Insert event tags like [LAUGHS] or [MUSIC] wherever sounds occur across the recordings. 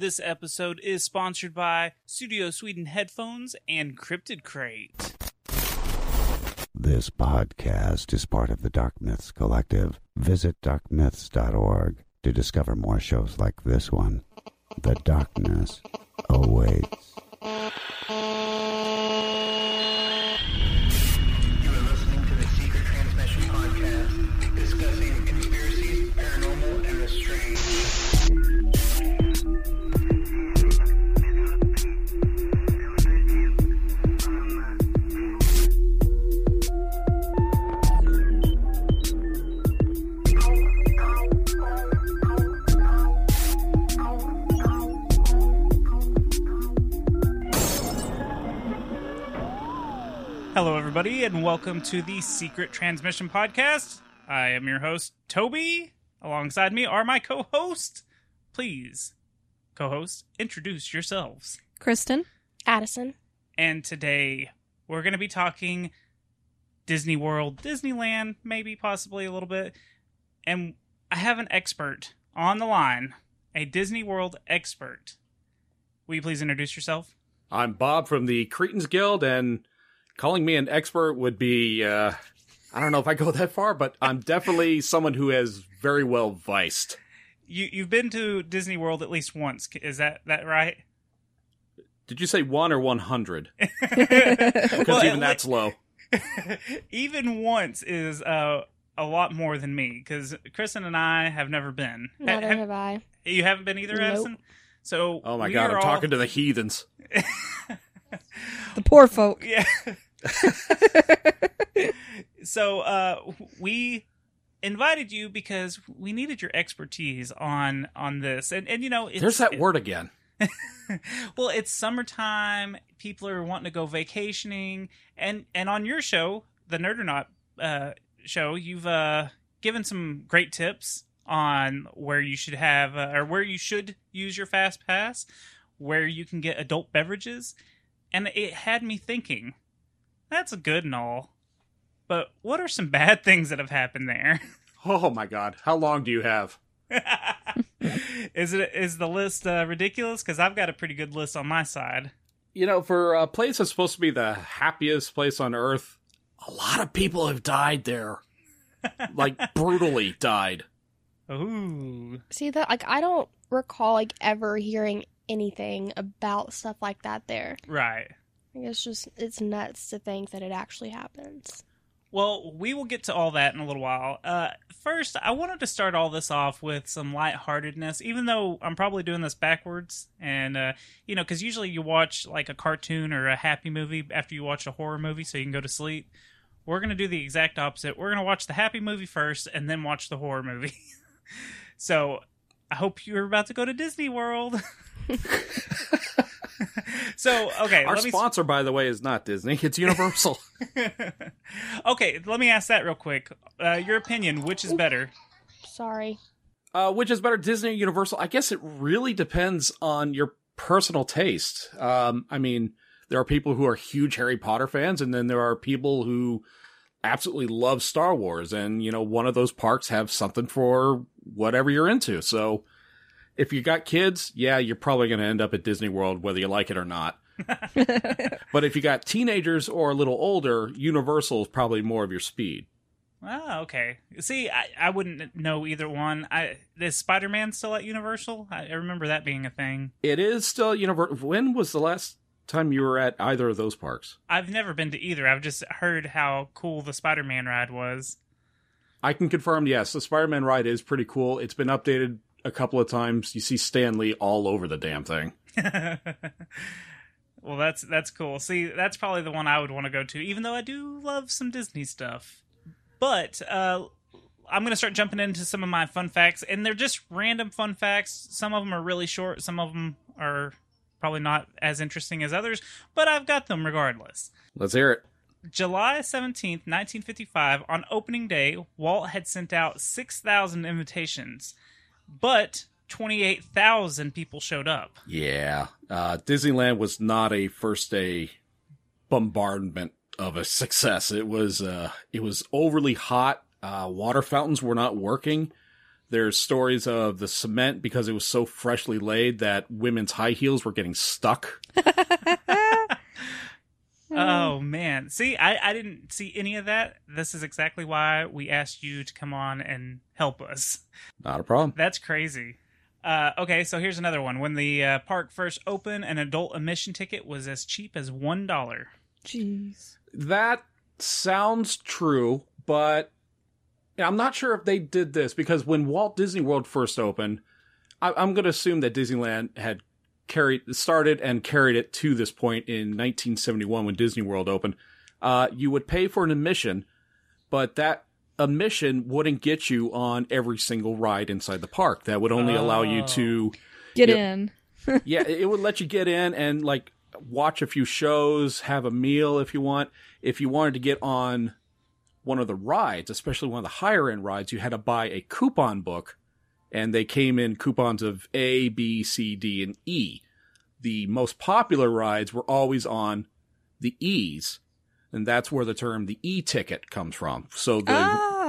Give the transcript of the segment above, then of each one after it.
This episode is sponsored by Studio Sweden headphones and Cryptid Crate. This podcast is part of the Dark Myths Collective. Visit darkmyths.org to discover more shows like this one. The darkness awaits. Everybody, and welcome to the Secret Transmission Podcast. I am your host, Toby. Alongside me are my co host. Please, co host, introduce yourselves. Kristen. Addison. And today we're going to be talking Disney World, Disneyland, maybe possibly a little bit. And I have an expert on the line, a Disney World expert. Will you please introduce yourself? I'm Bob from the Cretans Guild, and calling me an expert would be, uh, I don't know if I go that far, but I'm definitely someone who has very well viced. You you've been to Disney World at least once. Is that that right? Did you say one or 100? [LAUGHS] Well, Because even at that's low. [LAUGHS] even once is uh, a lot more than me because Kristen and I have never been. Ha- Neither have- have I. you haven't been either, Nope. Addison. So Oh my we god, are I'm all- talking to the heathens. [LAUGHS] The poor folk. Yeah. [LAUGHS] so uh, we invited you because we needed your expertise on on this, and and you know, it's, There's that word again. [LAUGHS] well, it's summertime. People are wanting to go vacationing, and and on your show, the Nerd or Not uh, show, you've uh, given some great tips on where you should have uh, or where you should use your fast pass, where you can get adult beverages, and it had me thinking. That's a good and all, but what are some bad things that have happened there? Oh my god, how long do you have? [LAUGHS] is it is the list uh, ridiculous? Because I've got a pretty good list on my side. You know, for a place that's supposed to be the happiest place on earth, a lot of people have died there. [LAUGHS] like, brutally died. Ooh. See that like I don't recall like ever hearing anything about stuff like that there. Right. Like, guess just it's nuts to think that it actually happens. Well, we will get to all that in a little while. Uh, first, I wanted to start all this off with some lightheartedness, even though I'm probably doing this backwards. And, uh, you know, because usually you watch like a cartoon or a happy movie after you watch a horror movie so you can go to sleep. We're going to do the exact opposite. We're going to watch the happy movie first and then watch the horror movie. [LAUGHS] so I hope you're about to go to Disney World. [LAUGHS] [LAUGHS] so, okay. Our let me sponsor, by the way, is not Disney, it's Universal. [LAUGHS] [LAUGHS] okay, let me ask that real quick. Uh, your opinion, which is better? Sorry. Uh, which is better, Disney or Universal? I guess it really depends on your personal taste. Um, I mean, there are people who are huge Harry Potter fans, and then there are people who absolutely love Star Wars, and you know, one of those parks have something for whatever you're into. So, if you got kids, yeah, you're probably going to end up at Disney World, whether you like it or not. [LAUGHS] but if you got teenagers or a little older, Universal is probably more of your speed. Oh, okay. See, I, I wouldn't know either one. I is Spider Man still at Universal? I, I remember that being a thing. It is still Universal. When was the last time you were at either of those parks? I've never been to either. I've just heard how cool the Spider Man ride was. I can confirm, yes, the Spider Man ride is pretty cool. It's been updated a couple of times. You see Stan Lee all over the damn thing. [LAUGHS] well, that's that's cool. See, that's probably the one I would want to go to, even though I do love some Disney stuff. But uh, I'm going to start jumping into some of my fun facts, and they're just random fun facts. Some of them are really short. Some of them are probably not as interesting as others, but I've got them regardless. Let's hear it. July 17th, 1955, on opening day, Walt had sent out 6,000 invitations, but 28,000 people showed up. Yeah. Uh, Disneyland was not a first day bombardment of a success. It was, uh, it was overly hot. Uh, water fountains were not working. There's stories of the cement because it was so freshly laid that women's high heels were getting stuck. [LAUGHS] Oh man. See, I, I didn't see any of that. This is exactly why we asked you to come on and help us. Not a problem. That's crazy. Uh, okay, so here's another one. When the uh, park first opened, an adult admission ticket was as cheap as one dollar. Jeez. That sounds true, but I'm not sure if they did this because when Walt Disney World first opened, I, I'm going to assume that Disneyland had carried started and carried it to this point in 1971 when Disney World opened. Uh, you would pay for an admission, but that admission wouldn't get you on every single ride inside the park. That would only allow you to Get Yep. in. [LAUGHS] yeah, it would let you get in and like watch a few shows, have a meal if you want. If you wanted to get on one of the rides, especially one of the higher end rides, you had to buy a coupon book, and they came in coupons of A, B, C, D, and E. The most popular rides were always on the E's, and that's where the term the E ticket comes from. So the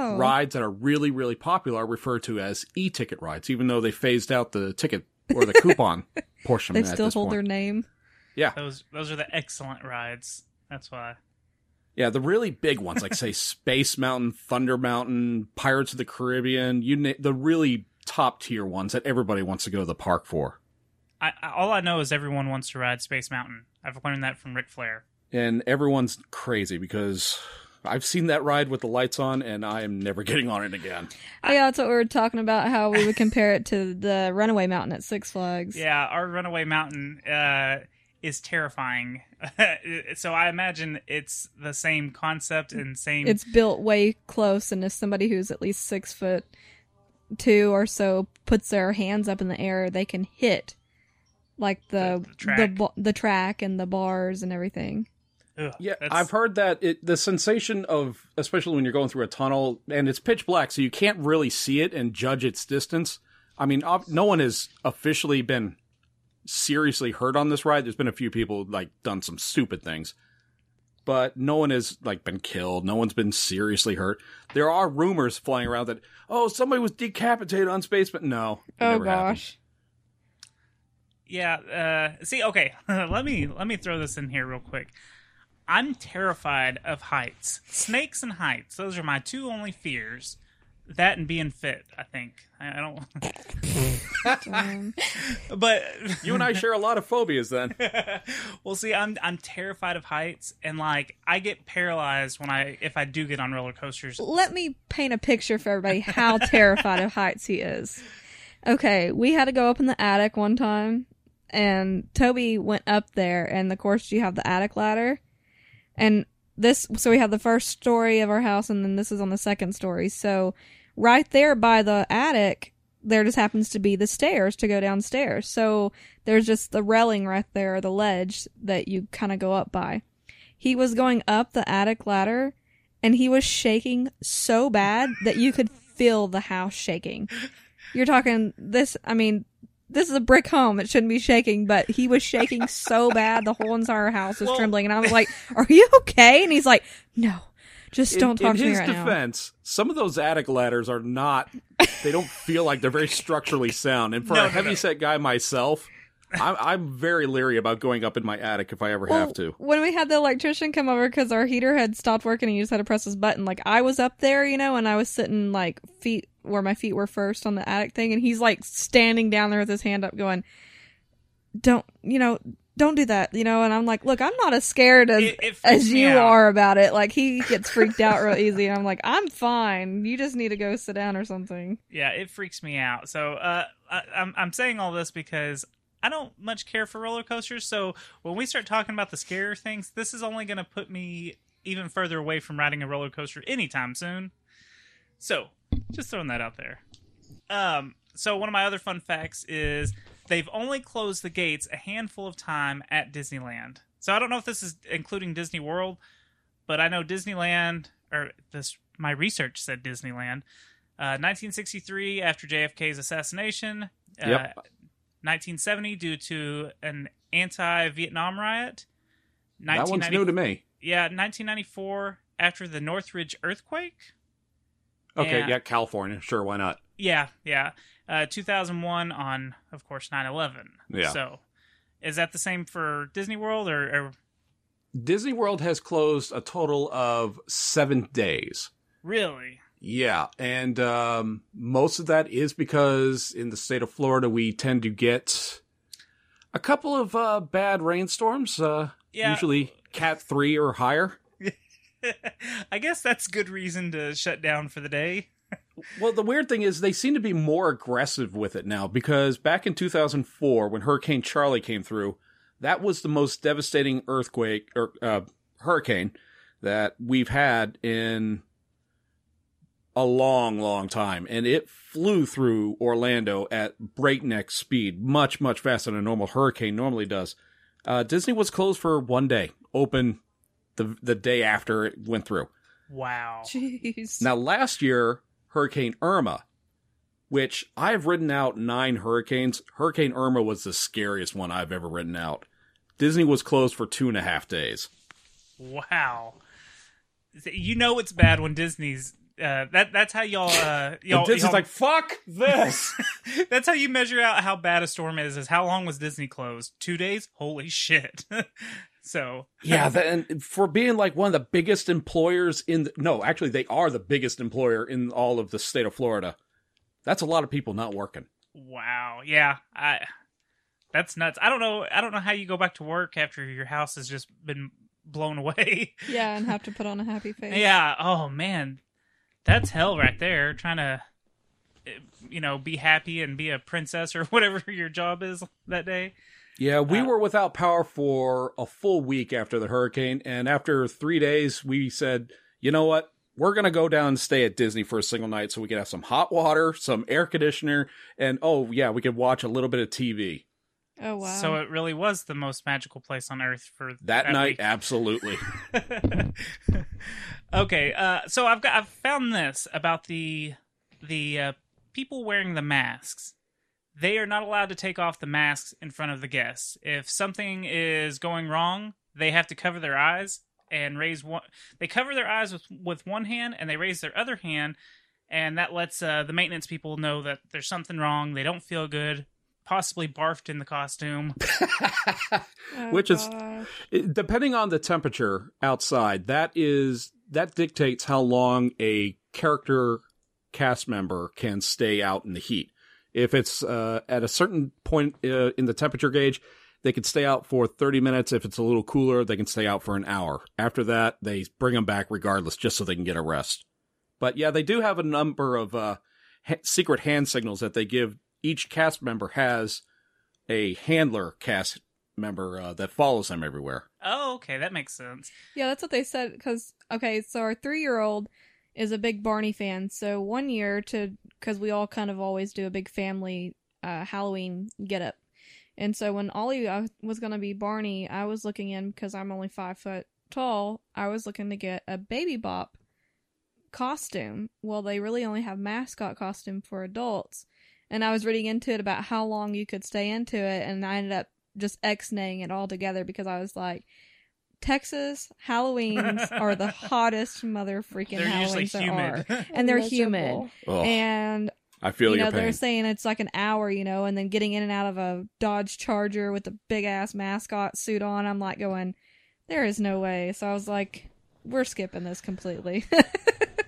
Oh. rides that are really, really popular are referred to as E ticket rides, even though they phased out the ticket or the coupon [LAUGHS] portion They at still this hold point. their name. Yeah. Those those are the excellent rides. That's why. Yeah, the really big ones, like say [LAUGHS] Space Mountain, Thunder Mountain, Pirates of the Caribbean, you na- the really top tier ones that everybody wants to go to the park for. I, I all I know is everyone wants to ride Space Mountain. I've learned that from Ric Flair. And everyone's crazy because I've seen that ride with the lights on and I am never [LAUGHS] getting on it again. Oh, yeah, that's what we were talking about. How we would compare it to the Runaway Mountain at Six Flags. Yeah, our Runaway Mountain uh, is terrifying. [LAUGHS] so I imagine it's the same concept and same. It's built way close, and if somebody who's at least six foot two or so puts their hands up in the air, they can hit like the The- the track. the, ba- the track and the bars and everything. ugh, Yeah, that's- I've heard that it the sensation of especially when you're going through a tunnel and it's pitch black, so you can't really see it and judge its distance. I mean, ob- no one has officially been seriously hurt on this ride. There's been a few people like done some stupid things, but no one has like been killed. No one's been seriously hurt. There are rumors flying around that oh somebody was decapitated on space, but no. it Oh never happened. gosh. Yeah. Uh, see, okay. [LAUGHS] let me let me throw this in here real quick. I'm terrified of heights, snakes and heights. Those are my two only fears. That and being fit. I think. I, I don't. [LAUGHS] But You and I share a lot of phobias then. [LAUGHS] well, see, I'm I'm terrified of heights, and like I get paralyzed when I if I do get on roller coasters. let me paint a picture for everybody how terrified of heights he is. Okay, we had to go up in the attic one time, and Toby went up there, and of course you have the attic ladder, and this so we have the first story of our house, and then this is on the second story. So right there by the attic, there just happens to be the stairs to go downstairs. So there's just the railing right there, the ledge that you kind of go up by. He was going up the attic ladder and he was shaking so bad that you could feel the house shaking. You're talking this, I mean, this is a brick home. It shouldn't be shaking, but he was shaking so bad the whole entire house was Well- trembling. And I was like, Are you okay? And he's like, No, just don't talk in, to in me his right now. defense, some of those attic ladders are not. They don't feel like they're very structurally sound. And for No, a no, no. heavy set guy myself, I'm, I'm very leery about going up in my attic if I ever have to. When we had the electrician come over because our heater had stopped working and he just had to press this button, like I was up there, you know, and I was sitting like feet where my feet were first on the attic thing, and he's like standing down there with his hand up, going, "Don't, you know." Don't do that, you know, and I'm like, look, I'm not as scared as It- it as you out. are about it. Like he gets freaked out real easy, and I'm like, I'm fine. You just need to go sit down or something. Yeah, it freaks me out. So uh, I, I'm I'm saying all this because I don't much care for roller coasters. So when we start talking about the scarier things, this is only going to put me even further away from riding a roller coaster anytime soon. So just throwing that out there. Um, so one of my other fun facts is they've only closed the gates a handful of time at Disneyland. So I don't know if this is including Disney World, but I know Disneyland or this my research said Disneyland. Uh, 1963 after JFK's assassination. Uh, Yep. 1970 due to an anti-Vietnam riot. That one's new to me. Yeah, 1994 after the Northridge earthquake. Okay, And- yeah, California. Sure, why not? Yeah, yeah. Uh, 2001 on, of course, 9/11. Yeah. So, is that the same for Disney World, or, or Disney World has closed a total of seven days. really? Yeah, and um, most of that is because in the state of Florida we tend to get a couple of uh, bad rainstorms. Uh, Yeah. Usually Cat three or higher. [LAUGHS] I guess that's good reason to shut down for the day. Well, the weird thing is they seem to be more aggressive with it now because back in 2004, when Hurricane Charley came through, that was the most devastating earthquake or uh, hurricane that we've had in a long, long time, and it flew through Orlando at breakneck speed, much, much faster than a normal hurricane normally does. Uh, Disney was closed for one day, open the the day after it went through. Wow. Jeez. Now, last year, Hurricane Irma, which I've written out nine hurricanes, Hurricane Irma was the scariest one I've ever written out. Disney was closed for two and a half days. Wow. You know it's bad when Disney's. Uh, that that's how y'all uh y'all, and Disney's y'all- like, fuck this. [LAUGHS] that's how you measure out how bad a storm is is how long was Disney closed? 2 days? Holy shit. [LAUGHS] so, [LAUGHS] yeah, the, and for being like one of the biggest employers in the, no, actually, they are the biggest employer in all of the state of Florida. That's a lot of people not working. wow. Yeah. I That's nuts. I don't know I don't know how you go back to work after your house has just been blown away. [LAUGHS] Yeah, and have to put on a happy face. Yeah. Oh man, that's hell right there. Trying to, eh, you know, be happy and be a princess or [LAUGHS] whatever your job is that day. Yeah, we Uh, were without power for a full week after the hurricane, and after three days, we said, you know what? We're gonna go down and stay at Disney for a single night, so we can have some hot water, some air conditioner, and oh yeah, we could watch a little bit of TV Oh wow. So it really was the most magical place on earth for that night. week. Absolutely. [LAUGHS] okay, uh, so I've got I've found this about the the uh, people wearing the masks. They are not allowed to take off the masks in front of the guests. If something is going wrong, they have to cover their eyes and raise one. They cover their eyes with with one hand and they raise their other hand, and that lets uh, the maintenance people know that there's something wrong. They don't feel good. Possibly barfed in the costume. [LAUGHS] Oh, which is- gosh. It- depending on the temperature outside, that is that dictates how long a character cast member can stay out in the heat. If it's uh, at a certain point uh, in the temperature gauge, they can stay out for 30 minutes. If it's a little cooler, they can stay out for an hour. After that, they bring them back regardless, just so they can get a rest. But yeah, they do have a number of uh, ha- secret hand signals that they give. Each cast member has a handler cast member uh, that follows them everywhere. Oh, okay, that makes sense. Yeah, that's what they said. Because okay, so our three-year-old is a big Barney fan. So one year to because we all kind of always do a big family uh, Halloween get up, and so when Ollie uh, was gonna be Barney, I was looking in because I'm only five foot tall. I was looking to get a Baby Bop costume. Well, they really only have mascot costume for adults, and I was reading into it about how long you could stay into it, and I ended up just ex-naying it all together because I was like. Texas Halloweens [LAUGHS] are the hottest mother freaking They're usually Halloweens there are, humid. [LAUGHS] and they're humid. Ugh, And I feel you your know they're pain. saying it's like an hour, you know, and then getting in and out of a Dodge Charger with a big ass mascot suit on. I'm like going, there is no way. So I was like, we're skipping this completely. [LAUGHS]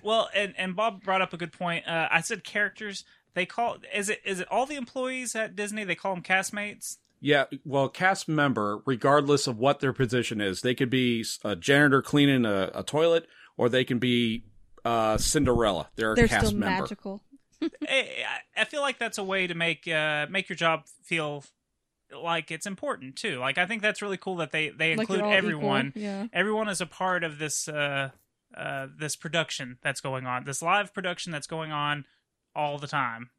Well, and and Bob brought up a good point. Uh, I said characters. They call is it is it all the employees at Disney? They call them castmates. Yeah, well, cast member, regardless of what their position is, they could be a janitor cleaning a, a toilet, or they can be uh, Cinderella. They're a They're cast still member. magical. [LAUGHS] I, I feel like that's a way to make uh, make your job feel like it's important too. Like I think that's really cool that they they Like include you're everyone. equal. Yeah. Everyone is a part of this uh, uh, this production that's going on. This live production that's going on all the time.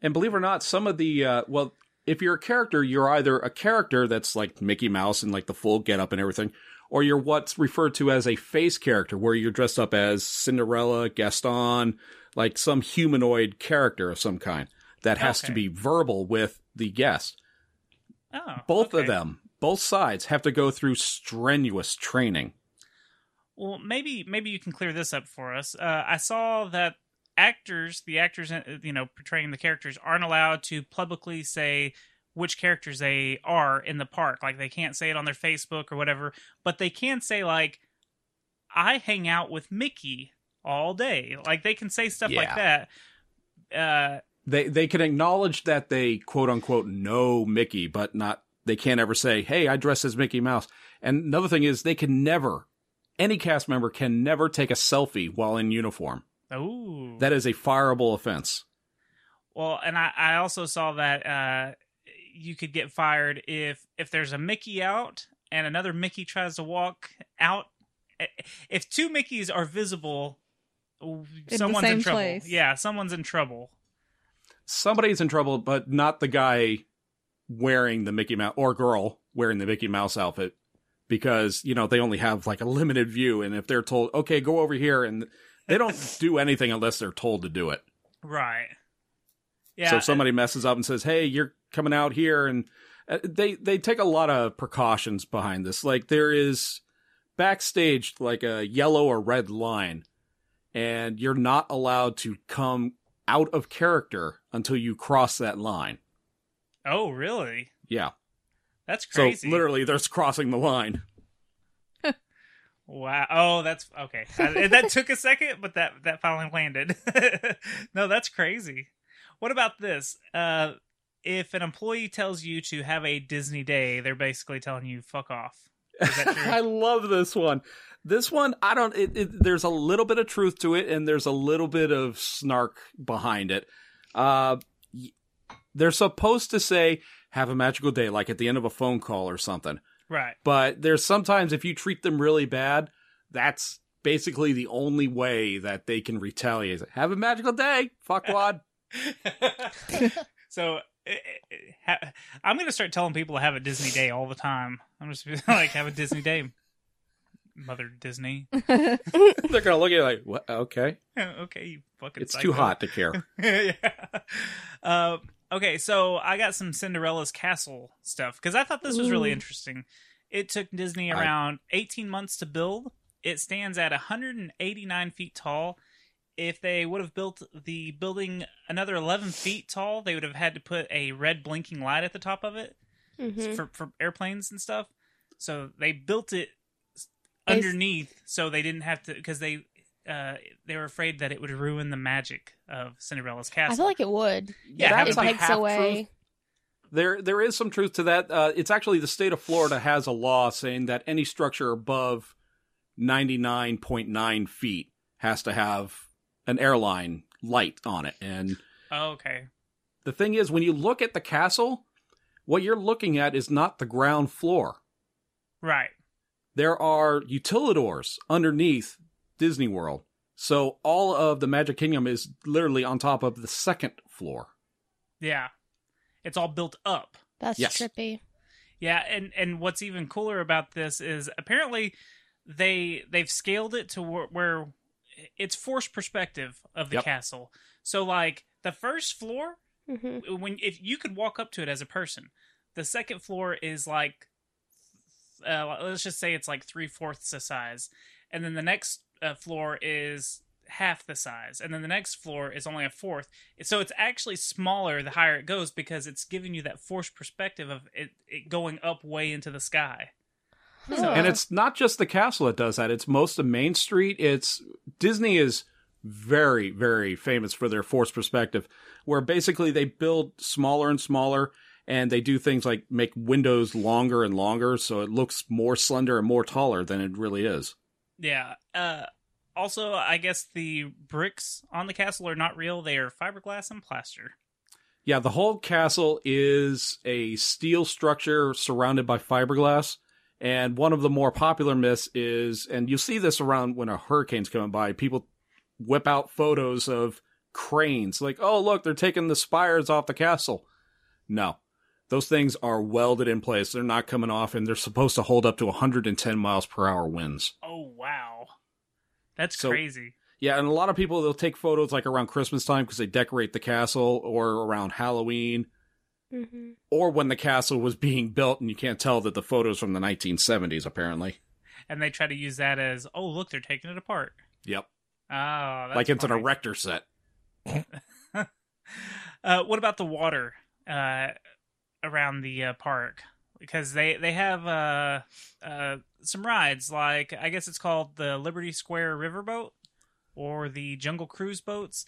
And believe it or not, some of the uh, well, if you're a character, you're either a character that's like Mickey Mouse and like the full getup and everything, or you're what's referred to as a face character, where you're dressed up as Cinderella, Gaston, like some humanoid character of some kind that has to be verbal with the guest. Oh, Both okay. of them, both sides, have to go through strenuous training. Well, maybe maybe you can clear this up for us. Uh, I saw that actors, the actors, uh, you know, portraying the characters, aren't allowed to publicly say which characters they are in the park. Like they can't say it on their Facebook or whatever, but they can say like, "I hang out with Mickey all day." Like they can say stuff like that. Uh, They they can acknowledge that they quote unquote know Mickey, but not they can't ever say, "Hey, I dress as Mickey Mouse." And another thing is they can never any cast member can never take a selfie while in uniform. Oh, That is a fireable offense. Well, and I, I also saw that uh, you could get fired if if there's a Mickey out and another Mickey tries to walk out. If two Mickeys are visible, the someone's in trouble. place. Yeah, someone's in trouble. Somebody's in trouble, but not the guy wearing the Mickey Mouse or girl wearing the Mickey Mouse outfit because, you know, they only have like a limited view. And if they're told, okay, go over here, and they don't do anything unless they're told to do it. Right. Yeah. so if somebody messes up and says, "Hey, you're coming out here," and uh, they they take a lot of precautions behind this. Like there is backstage like a yellow or red line, and you're not allowed to come out of character until you cross that line. oh, really? Yeah. That's crazy. So literally, there's crossing the line. Wow. Oh, that's okay. Uh, that [LAUGHS] took a second, but that that finally landed. [LAUGHS] no, that's crazy. What about this? Uh, if an employee tells you to have a Disney day, they're basically telling you "fuck off." Is that true? [LAUGHS] I love this one. This one, I don't. It, it, there's a little bit of truth to it, and there's a little bit of snark behind it. Uh, they're supposed to say "Have a magical day," like at the end of a phone call or something. Right. But there's sometimes if you treat them really bad, that's basically the only way that they can retaliate. Have a magical day, fuckwad. [LAUGHS] [LAUGHS] so eh, eh, ha- I'm gonna start telling people to have a Disney day all the time. I'm just [LAUGHS] like have a Disney day, Mother Disney. They're gonna look at you like, what? Okay, okay, you fucking. it's psycho. too hot to care. yeah. Uh, okay, so I got some Cinderella's castle stuff because I thought this was really Ooh. interesting. It took Disney I- around 18 months to build. It stands at 189 feet tall. If they would have built the building another 11 feet tall, they would have had to put a red blinking light at the top of it Mhm. for, for airplanes and stuff. So they built it They s- underneath so they didn't have to because they uh, they were afraid that it would ruin the magic of Cinderella's castle. I feel like it would. Yeah, it that's like takes half away. truth. There, there is some truth to that. Uh, it's actually the state of Florida has a law saying that any structure above ninety nine point nine feet has to have an airline light on it. And oh, okay. the thing is, when you look at the castle, what you're looking at is not the ground floor. Right. There are utilidors underneath Disney World. So all of the Magic Kingdom is literally on top of the second floor. Yeah. It's all built up. That's Yes. trippy. Yeah, and and what's even cooler about this is apparently they they've scaled it to where, where it's forced perspective of the Yep. castle. So like the first floor hmm when if you could walk up to it as a person, the second floor is like uh, let's just say it's like three fourths the size, and then the next uh, floor is half the size, and then the next floor is only a fourth. So it's actually smaller the higher it goes because it's giving you that forced perspective of it, it going up way into the sky. Huh. And it's not just the castle that does that. It's most of Main Street. It's Disney is very, very famous for their forced perspective, where basically they build smaller and smaller and they do things like make windows longer and longer so it looks more slender and more taller than it really is. Yeah. Uh, also, I guess the bricks on the castle are not real; they are fiberglass and plaster. Yeah, the whole castle is a steel structure surrounded by fiberglass. And one of the more popular myths is, and you see this around when a hurricane's coming by, people whip out photos of cranes. Like, oh, look, they're taking the spires off the castle. No. Those things are welded in place. They're not coming off, and they're supposed to hold up to 110 miles per hour winds. Oh wow, that's So- crazy. Yeah, and a lot of people, they'll take photos like around Christmas time because they decorate the castle or around Halloween. mm-hmm. or when the castle was being built, and you can't tell that the photos from the 1970s, apparently. And they try to use that as, oh look, they're taking it apart. Yep. Oh, that's like it's an erector set. [LAUGHS] uh, what about the water uh, around the uh, park? Because they they have uh, uh, some rides, like I guess it's called the Liberty Square Riverboat or the Jungle Cruise boats.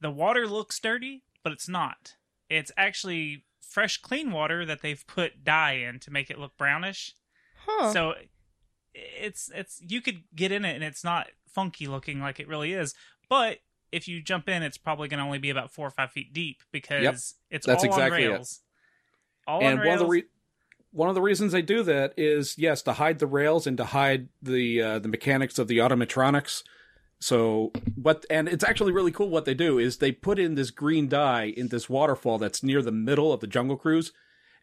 The water looks dirty, but it's not. It's actually fresh, clean water that they've put dye in to make it look brownish. Huh. So it's it's you could get in it and it's not funky looking like it really is. But if you jump in, it's probably going to only be about four or five feet deep because it's That's all exactly it. on rails. All and on one of the re- one of the reasons they do that is yes to hide the rails and to hide the uh, the mechanics of the automatronics. So what and it's actually really cool what they do is they put in this green dye in this waterfall that's near the middle of the jungle cruise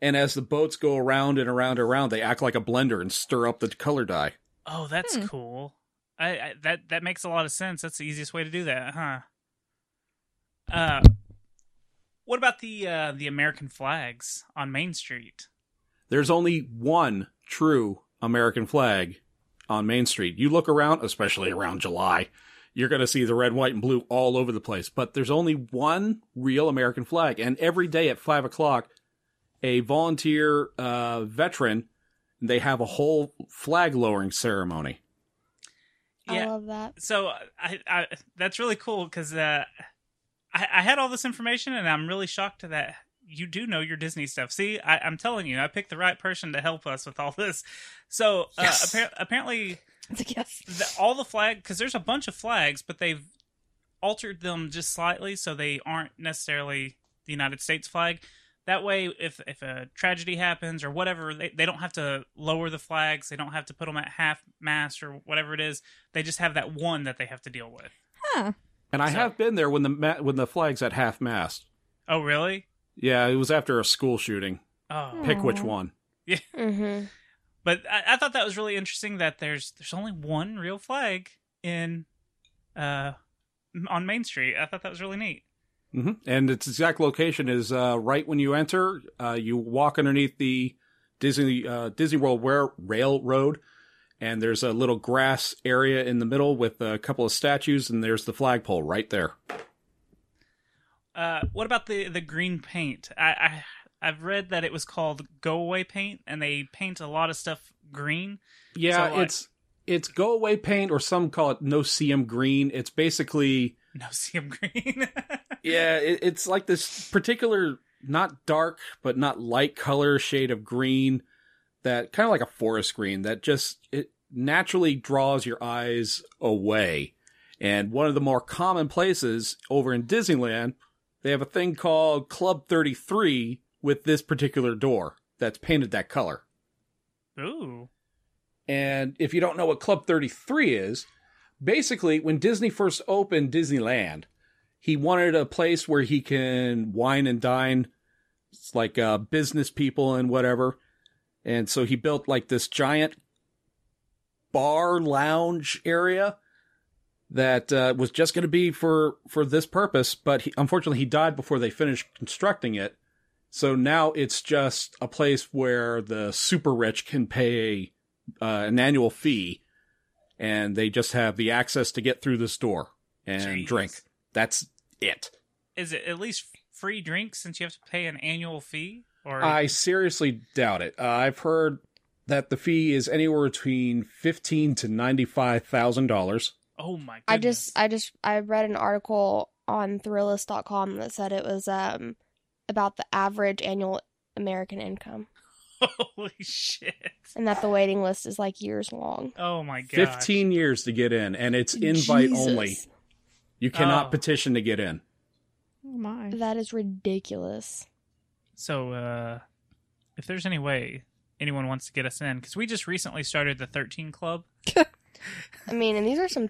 and as the boats go around and around and around they act like a blender and stir up the color dye. oh, that's Hmm. cool. I, I that that makes a lot of sense. That's the easiest way to do that, huh? Uh, what about the uh, the American flags on Main Street? There's only one true American flag on Main Street. You look around, especially around July, you're going to see the red, white, and blue all over the place. But there's only one real American flag. And every day at five o'clock, a volunteer uh, veteran, they have a whole flag lowering ceremony. I love that. so I, I that's really cool because uh, I, I had all this information and I'm really shocked that you do know your Disney stuff. See, I, I'm telling you, I picked the right person to help us with all this. So uh, Yes. appar- apparently, [LAUGHS] yes. the, all the flag because there's a bunch of flags, but they've altered them just slightly so they aren't necessarily the United States flag. That way, if if a tragedy happens or whatever, they, they don't have to lower the flags. They don't have to put them at half mast or whatever it is. They just have that one that they have to deal with. Huh. And I So- have been there when the ma- when the flag's at half mast. Oh, really? Yeah, it was after a school shooting. Oh, Pick which Aw. one. [LAUGHS] Mm-hmm. but I, I thought that was really interesting that there's there's only one real flag in uh on Main Street. I thought that was really neat. hmm And its exact location is uh, right when you enter. Uh, you walk underneath the Disney uh, Disney World Rail- Railroad, and there's a little grass area in the middle with a couple of statues, and there's the flagpole right there. Uh, what about the the green paint? I, I I've read that it was called go away paint, and they paint a lot of stuff green. Yeah, So, it's it's go away paint, or some call it no see 'em green. It's basically [LAUGHS] No see 'em green. [LAUGHS] yeah, it, it's like this particular not dark but not light color shade of green that kind of like a forest green that just it naturally draws your eyes away. And one of the more common places over in Disneyland, they have a thing called Club 33 with this particular door that's painted that color. Ooh. And if you don't know what Club 33 is, basically, when Disney first opened Disneyland, he wanted a place where he can wine and dine, it's like uh, business people and whatever. And so he built like this giant bar lounge area that uh, was just going to be for for this purpose. But he, unfortunately, he died before they finished constructing it. So now it's just a place where the super rich can pay uh, an annual fee, and they just have the access to get through this door and Jeez. drink. That's it. Is it at least free drinks since you have to pay an annual fee? Or I seriously doubt it. Uh, I've heard that the fee is anywhere between fifteen to ninety five thousand dollars. Oh my! Goodness. I just, I just, I read an article on Thrillist.com that said it was um about the average annual American income, [LAUGHS] holy shit! and that the waiting list is like years long. Oh my god! Fifteen years to get in, and it's invite Jesus. only. You cannot Oh. petition to get in. Oh my. That is ridiculous. So, uh, if there's any way anyone wants to get us in, because we just recently started the 13 Club, [LAUGHS] I mean, and these are some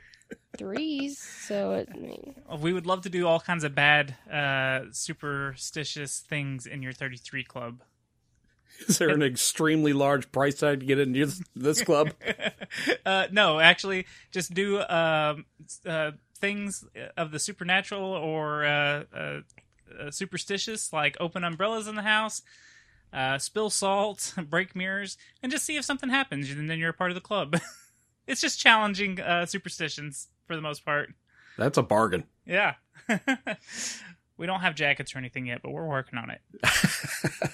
threes, so it, I mean, we would love to do all kinds of bad, uh, superstitious things in your 33 Club. Is there an extremely large price tag to get into this, this club? [LAUGHS] uh, no, actually, just do um, uh, things of the supernatural or uh, uh, uh, superstitious, like open umbrellas in the house, uh, spill salt, [LAUGHS] break mirrors, and just see if something happens, and then you're a part of the club. [LAUGHS] it's just challenging uh, superstitions for the most part. That's a bargain. Yeah. [LAUGHS] we don't have jackets or anything yet, but we're working on it. [LAUGHS]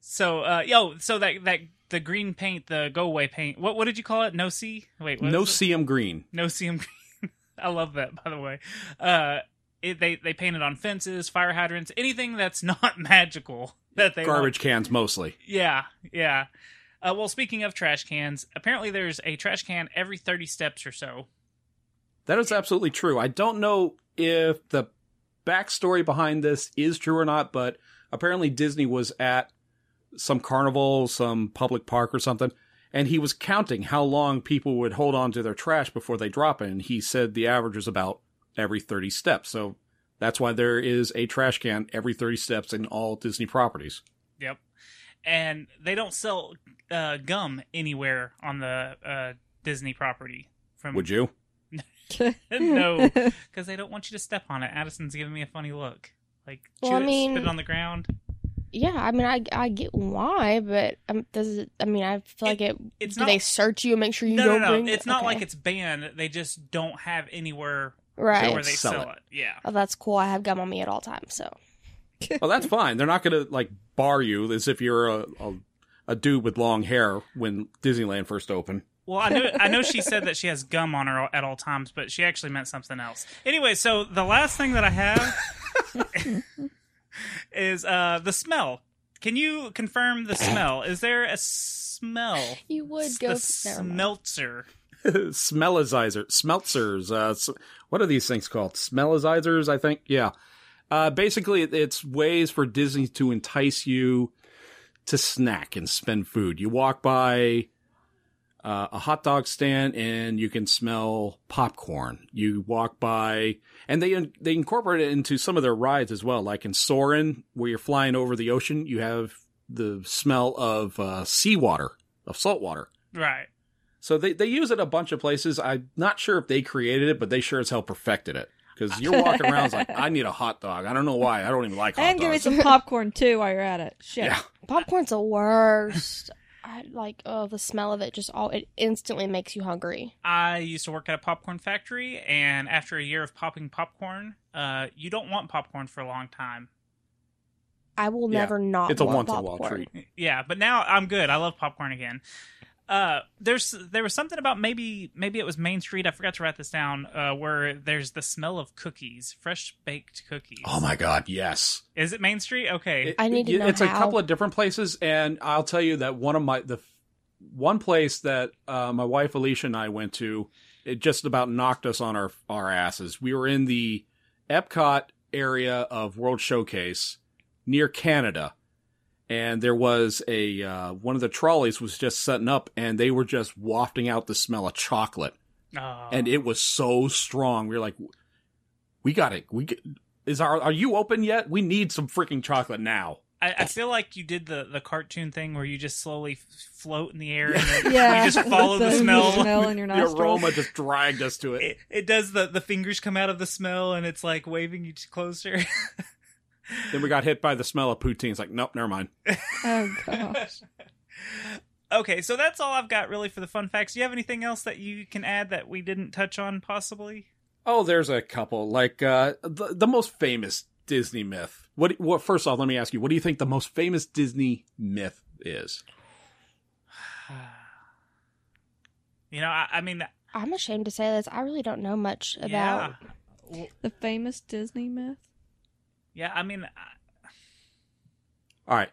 so, uh, yo, so that that the green paint, the go away paint. What what did you call it? No see. Wait, what no is it? see 'em green. no see green. [LAUGHS] I love that. By the way, uh, it, they they painted on fences, fire hydrants, anything that's not magical. That they want. Garbage cans mostly. Yeah, yeah. Uh, well, speaking of trash cans, apparently there's a trash can every 30 steps or so. That is absolutely true. I don't know if the backstory behind this is true or not, but apparently Disney was at some carnival, some public park or something, and he was counting how long people would hold on to their trash before they drop it. And he said the average is about every 30 steps. So that's why there is a trash can every 30 steps in all Disney properties. Yep. And they don't sell uh, gum anywhere on the uh, Disney property. From Would you? [LAUGHS] no, [LAUGHS] because they don't want you to step on it. Addison's giving me a funny look. Like, Well, I it, mean- spit it on the ground. Yeah, I mean, I I get why, but um, does it? I mean, I feel like it. It's do not. they search you and make sure you no, no, don't bring. no. bring? It's not okay. like it's banned. They just don't have anywhere right. where they Sell sell, it. it. Yeah. Oh, that's cool. I have gum on me at all times, so [LAUGHS] Well, that's fine. They're not going to like bar you as if you're a, a a dude with long hair when Disneyland first opened. Well, I know I know she said that she has gum on her at all times, but she actually meant something else. Anyway, so the last thing that I have [LAUGHS] is uh the smell. Can you confirm the smell? Is there a smell? you would S- go. the never mind. smeltzer. [LAUGHS] Smellizer, smeltzers. Uh, what are these things called? Smellizers, I think. Yeah. Uh, basically, it's ways for Disney to entice you to snack and spend food. You walk by uh, a hot dog stand and you can smell popcorn. You walk by, and they they incorporate it into some of their rides as well. Like in Soarin', where you're flying over the ocean, you have the smell of uh, seawater, of salt water. Right. So they, they use it a bunch of places. I'm not sure if they created it, but they sure as hell perfected it. Because you're walking around like, [LAUGHS] I need a hot dog. I don't know why. I don't even like hot and give me some popcorn too while you're at it. Shit. yeah. [LAUGHS] Popcorn's the worst. I like oh the smell of it just all it instantly makes you hungry. I used to work at a popcorn factory, and after a year of popping popcorn, uh, you don't want popcorn for a long time. I will Yeah, never not. It's a want once in a while treat. Yeah, but now I'm good. I love popcorn again. Uh, there's there was something about maybe maybe it was Main Street. I forgot to write this down. Uh, where there's the smell of cookies, fresh baked cookies. Oh my God, yes. Is it Main Street? Okay. It- I need to it- know It's a couple of different places, and I'll tell you that one of my the one place that uh, my wife Alicia and I went to, it just about knocked us on our our asses. We were in the Epcot area of World Showcase near Canada, and there was a uh, one of the trolleys was just setting up, and they were just wafting out the smell of chocolate, Oh. and it was so strong. We were like, "We got it. We get, is our are you open yet? We need some freaking chocolate now." I, I feel like you did the the cartoon thing where you just slowly f- float in the air and [LAUGHS] then Yeah. you just follow the, The smell. smell [LAUGHS] in your The aroma just dragged us to it. It, it does the the fingers come out of the smell and it's like waving you closer. [LAUGHS] Then we got hit by the smell of poutine. It's like, nope, never mind. [LAUGHS] Oh gosh. [LAUGHS] okay, so that's all I've got really for the fun facts. Do you have anything else that you can add that we didn't touch on possibly? Oh, there's a couple. Like uh, the the most famous Disney myth. What? What? First off, let me ask you. What do you think the most famous Disney myth is? [SIGHS] You know, I, I mean, I'm ashamed to say this. I really don't know much about. yeah, The famous Disney myth. Yeah. I mean, I- All right.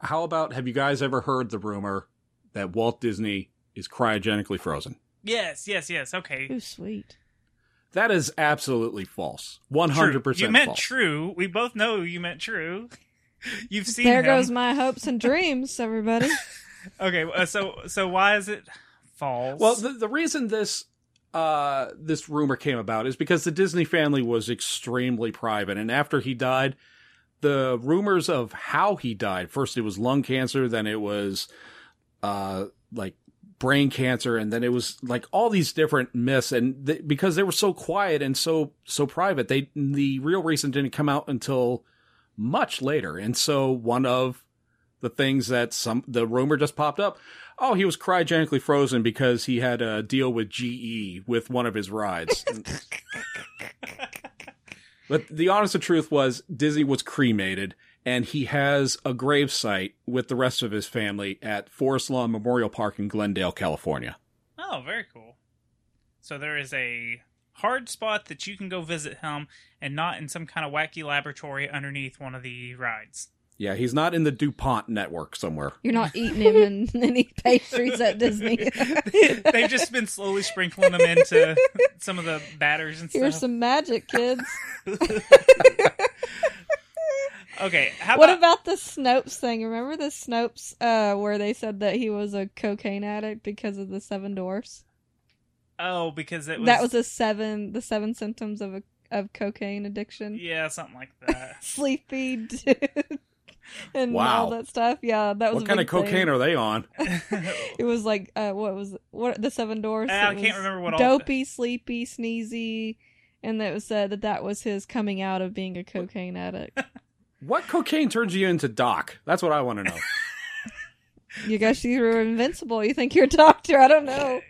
How about? Have you guys ever heard the rumor that Walt Disney is cryogenically frozen? yes, yes, yes. Okay, Ooh, sweet. That is absolutely false. One hundred True. percent. You meant false. true. We both know you meant true. [LAUGHS] You've seen There him. goes my hopes and dreams, everybody. [LAUGHS] Okay, uh, so so why is it false? Well, the, the reason this uh, this rumor came about is because the Disney family was extremely private, and after he died, the rumors of how he died first it was lung cancer, then it was uh, like brain cancer, and then it was like all these different myths, and th- because they were so quiet and so so private, they the real reason didn't come out until much later, and so one of the things that some the rumor just popped up. Oh, he was cryogenically frozen because he had a deal with GE with one of his rides. [LAUGHS] But the honest truth was Disney was cremated, and he has a grave site with the rest of his family at Forest Lawn Memorial Park in Glendale, California. Oh, very cool. So there is a hard spot that you can go visit him and not in some kind of wacky laboratory underneath one of the rides. Yeah, he's not in the DuPont network somewhere. You're not eating him in [LAUGHS] any pastries at Disney. [LAUGHS] They've just been slowly sprinkling him into some of the batters and Here's stuff. some magic, kids. [LAUGHS] Okay, how What about, about the Snopes thing? Remember the Snopes uh, where they said that he was a cocaine addict because of the seven dwarfs? oh because it was that was a seven, the seven symptoms of a of cocaine addiction. yeah something like that. Sleepy, dude, [LAUGHS] and Wow. all that stuff. Yeah, that was What a kind of big thing. cocaine are they on? [LAUGHS] It was like uh, what was it? what the seven dwarfs? I can't remember what all- Dopey, sleepy, sneezy, and it was said that that was his coming out of being a cocaine addict. [LAUGHS] What cocaine turns you into Doc? That's what I want to know. you guess you're invincible. You think you're a doctor? I don't know.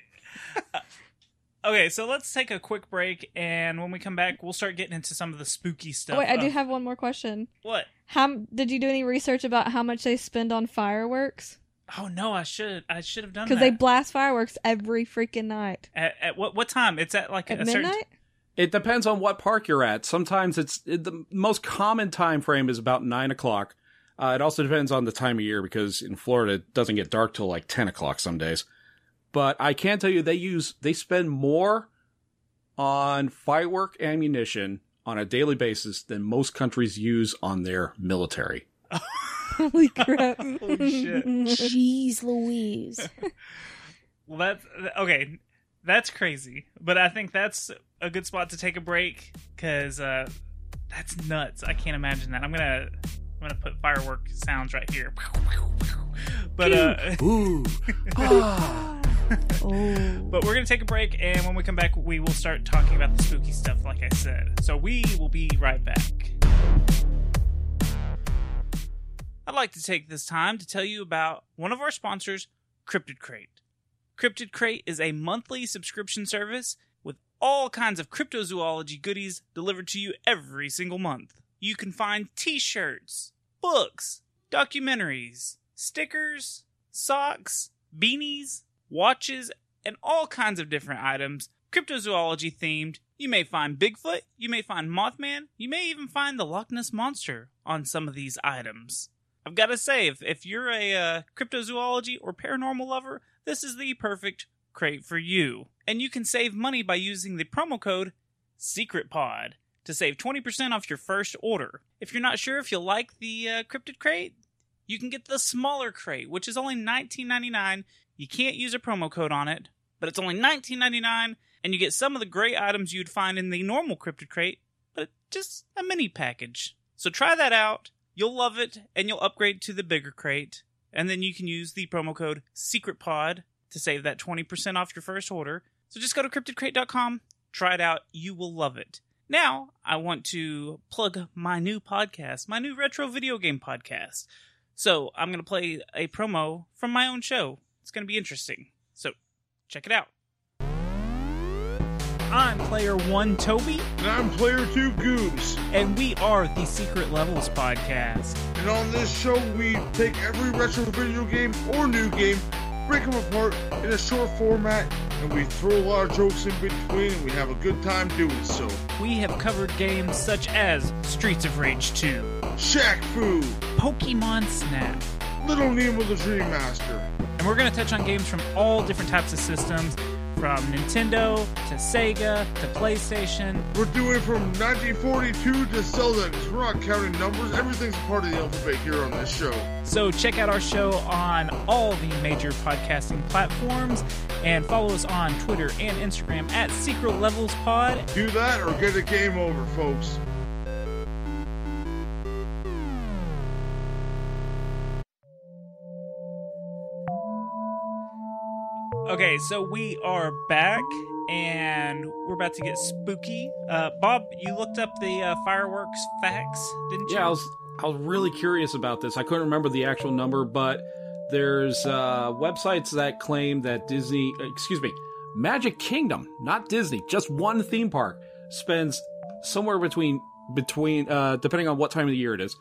Okay, so let's take a quick break, and when we come back, we'll start getting into some of the spooky stuff. Oh, wait, I do have one more question. what? How did you do any research about how much they spend on fireworks? Oh no, I should I should have done that. Because they blast fireworks every freaking night at, at what what time? It's at like at a certain midnight. It depends on what park you're at. Sometimes it's it, the most common time frame is about nine o'clock. Uh, it also depends on the time of year because in Florida it doesn't get dark till like ten o'clock some days. But I can tell you they use they spend more on firework ammunition on a daily basis than most countries use on their military. Holy crap! [LAUGHS] Holy shit. Jeez Louise. [LAUGHS] Well, that's okay. That's crazy, but I think that's a good spot to take a break because uh, that's nuts. I can't imagine that. I'm gonna I'm gonna put firework sounds right here. [LAUGHS] But uh, Ooh, ah. But we're gonna take a break, and when we come back, we will start talking about the spooky stuff, like I said. So we will be right back. I'd like to take this time to tell you about one of our sponsors, Cryptid Crate. Cryptid Crate is a monthly subscription service with all kinds of cryptozoology goodies delivered to you every single month. You can find t shirts, books, documentaries, stickers, socks, beanies, watches, and all kinds of different items cryptozoology themed. You may find Bigfoot, you may find Mothman, you may even find the Loch Ness Monster on some of these items. I've got to say, if, if you're a uh, cryptozoology or paranormal lover, this is the perfect crate for you. And you can save money by using the promo code SECRETPOD to save 20% off your first order. If you're not sure if you'll like the uh, Cryptid Crate, you can get the smaller crate, which is only $19.99. You can't use a promo code on it, but it's only $19.99, and you get some of the great items you'd find in the normal Cryptid Crate, but just a mini package. So try that out. You'll love it, and you'll upgrade to the bigger crate. And then you can use the promo code SECRETPOD to save that 20% off your first order. So just go to cryptidcrate.com, try it out. You will love it. Now, I want to plug my new podcast, my new retro video game podcast. So I'm going to play a promo from my own show. It's going to be interesting. So check it out. I'm player one, Toby, And I'm player two Goobs. and we are the Secret Levels podcast. And on this show, we take every retro video game or new game, break them apart in a short format, and we throw a lot of jokes in between, and we have a good time doing so. We have covered games such as Streets of Rage 2, Shaq Fu, Pokemon Snap, Little Nemo the Dream Master, and we're going to touch on games from all different types of systems, from Nintendo to Sega to PlayStation. We're doing from 1942 to Zelda, because we're not counting numbers. Everything's a part of the alphabet here on this show. So check out our show on all the major podcasting platforms and follow us on Twitter and Instagram at Secret Levels Pod. Do that or get a game over, folks. Okay, so we are back and we're about to get spooky. Uh, Bob, you looked up the uh, fireworks facts, didn't you? Yeah, I was I was really curious about this. I couldn't remember the actual number, but there's uh, websites that claim that Disney, excuse me, Magic Kingdom, not Disney, just one theme park, spends somewhere between between uh depending on what time of the year it is,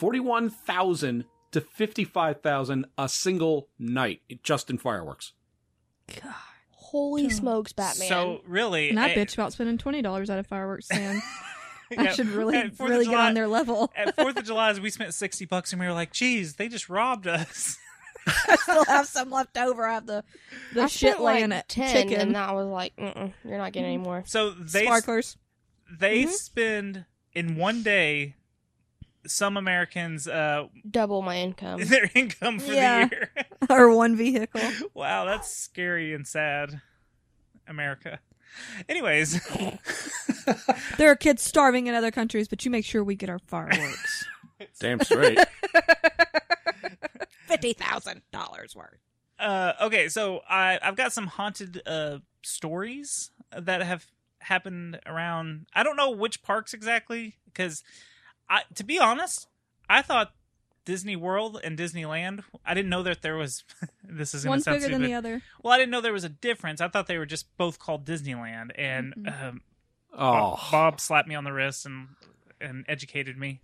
forty one thousand to fifty five thousand a single night just in fireworks. Holy smokes, Batman! So really, And I bitch about spending twenty dollars at a fireworks [LAUGHS] stand. I yeah, should really, at Fourth of really get on their level. At Fourth of [LAUGHS] July, we spent sixty bucks, and we were like, "Geez, they just robbed us." I still have some left over. I have the the I shit spent, like, laying at ten, chicken and that was like, Mm-mm, you're not getting any more. So they sparklers. they Mhm. spend in one day. Some Americans, uh, Double my income. [LAUGHS] their income for Yeah. the year. [LAUGHS] or one vehicle. [LAUGHS] wow, that's scary and sad. America. Anyways, There are kids starving in other countries, but you make sure we get our fireworks. Damn straight. Fifty thousand dollars worth. uh, okay, so I I've got some haunted uh stories that have happened around. I don't know which parks exactly because I to be honest, I thought Disney World and Disneyland. I didn't know that there was. [LAUGHS] this is going One's to sound bigger than the other. Well, I didn't know there was a difference. I thought they were just both called Disneyland, and Mhm. um, Oh, Bob slapped me on the wrist and and educated me.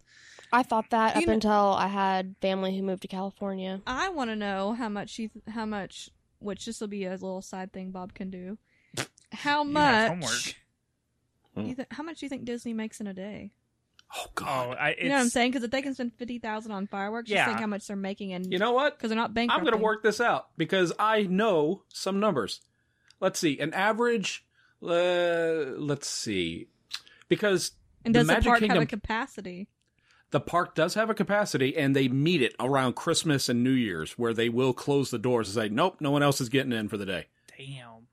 I thought that You up kn- until I had family who moved to California. I want to know how much you, th- how much, which this will be a little side thing Bob can do. How [LAUGHS] You have much? homework. You th- how much do you think Disney makes in a day? Oh Oh, God! I, You know what I'm saying? Because if they can spend fifty thousand on fireworks, Yeah. just think how much they're making, and You know what? because they're not banking. I'm going to work this out because I know some numbers. Let's see, an average. Uh, let's see, because And does the, Magic park have a capacity? the park does have a capacity, and they meet it around Christmas and New Year's, where they will close the doors and say, "Nope, no one else is getting in for the day." damn.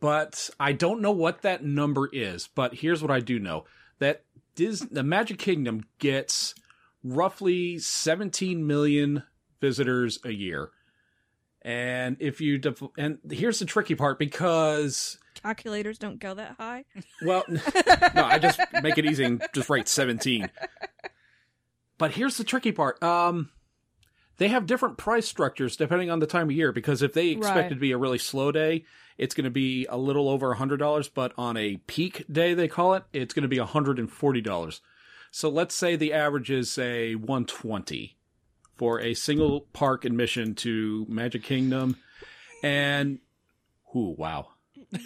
But I don't know what that number is. But here's what I do know: that Dis- the Magic Kingdom gets roughly 17 million visitors a year. And if you def- and here's the tricky part because Calculators don't go that high. well [LAUGHS] no I just make it easy and just write 17. But here's the tricky part. Um they have different price structures depending on the time of year because if they expect Right. it to be a really slow day, it's going to be a little over $100, but on a peak day they call it, it's going to be $140. So let's say the average is say 120 for a single park admission to Magic Kingdom and ooh wow. [LAUGHS]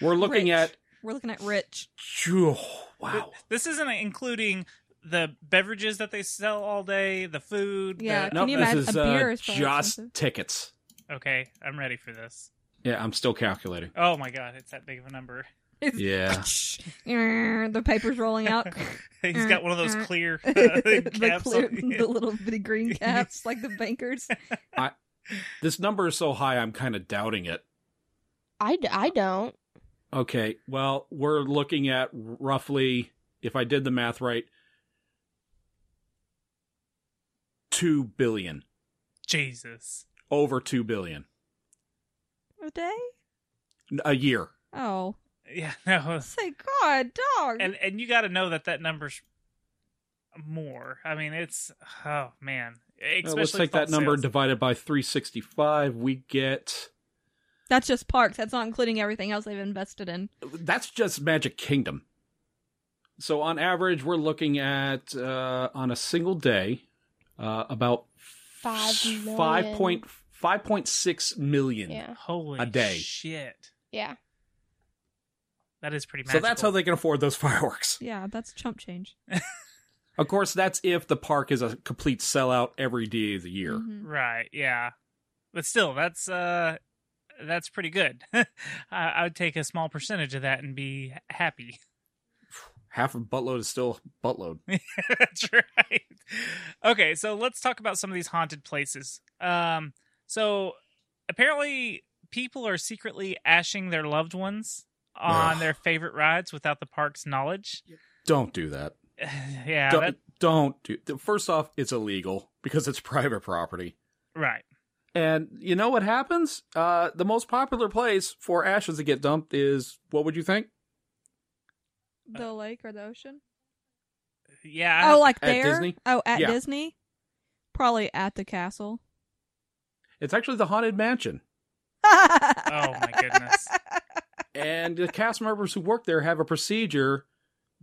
We're looking Rich. at We're looking at rich. Phew, wow. This isn't including the beverages that they sell all day, the food. Yeah. the- Can Nope, you this imagine- is a beer uh, is just expensive. tickets. Okay, I'm ready for this. Yeah, I'm still calculating. Oh my god, it's that big of a number. [LAUGHS] Yeah. [LAUGHS] the paper's rolling out. [LAUGHS] He's got one of those clear uh, the, caps. clear, the little bitty green caps, like the bankers. This number is so high, I'm kind of doubting it. I, I don't. Okay, well, we're looking at roughly, if I did the math right, 2 billion. Jesus. Over 2 billion. A day? a year. Oh, Yeah, [LAUGHS] no. say God, dog. And and you got to know that that number's more. I mean, it's oh man. Especially Uh, let's take with all that number sales. divided by 365. We get. That's just parks. That's not including everything else they've invested in. That's just Magic Kingdom. So on average, we're looking at, uh, on a single day, uh, about Five million. five point five point six million. Yeah. Holy a day. Shit. Yeah. That is pretty So that's how they can afford those fireworks. [LAUGHS] Yeah, that's chump change. Of course, that's if the park is a complete sellout every day of the year. Mhm. Right, yeah. But still, that's uh that's pretty good. [LAUGHS] I, I would take a small percentage of that and be happy. Half a buttload is still buttload. [LAUGHS] That's right. Okay, so let's talk about some of these haunted places. Um, so apparently, people are secretly ashing their loved ones on Ugh. their favorite rides without the park's knowledge. Don't do that. [SIGHS] yeah, don't, that, don't do. First off, it's illegal because it's [LAUGHS] private property. right. And you know what happens? Uh, the most popular place for ashes to get dumped is what would you think? The lake or the ocean? Yeah. Oh, like At there? Disney? Oh, at Yeah. Disney? Probably at the castle. It's actually the haunted mansion. [LAUGHS] oh my goodness. and the cast members who work there have a procedure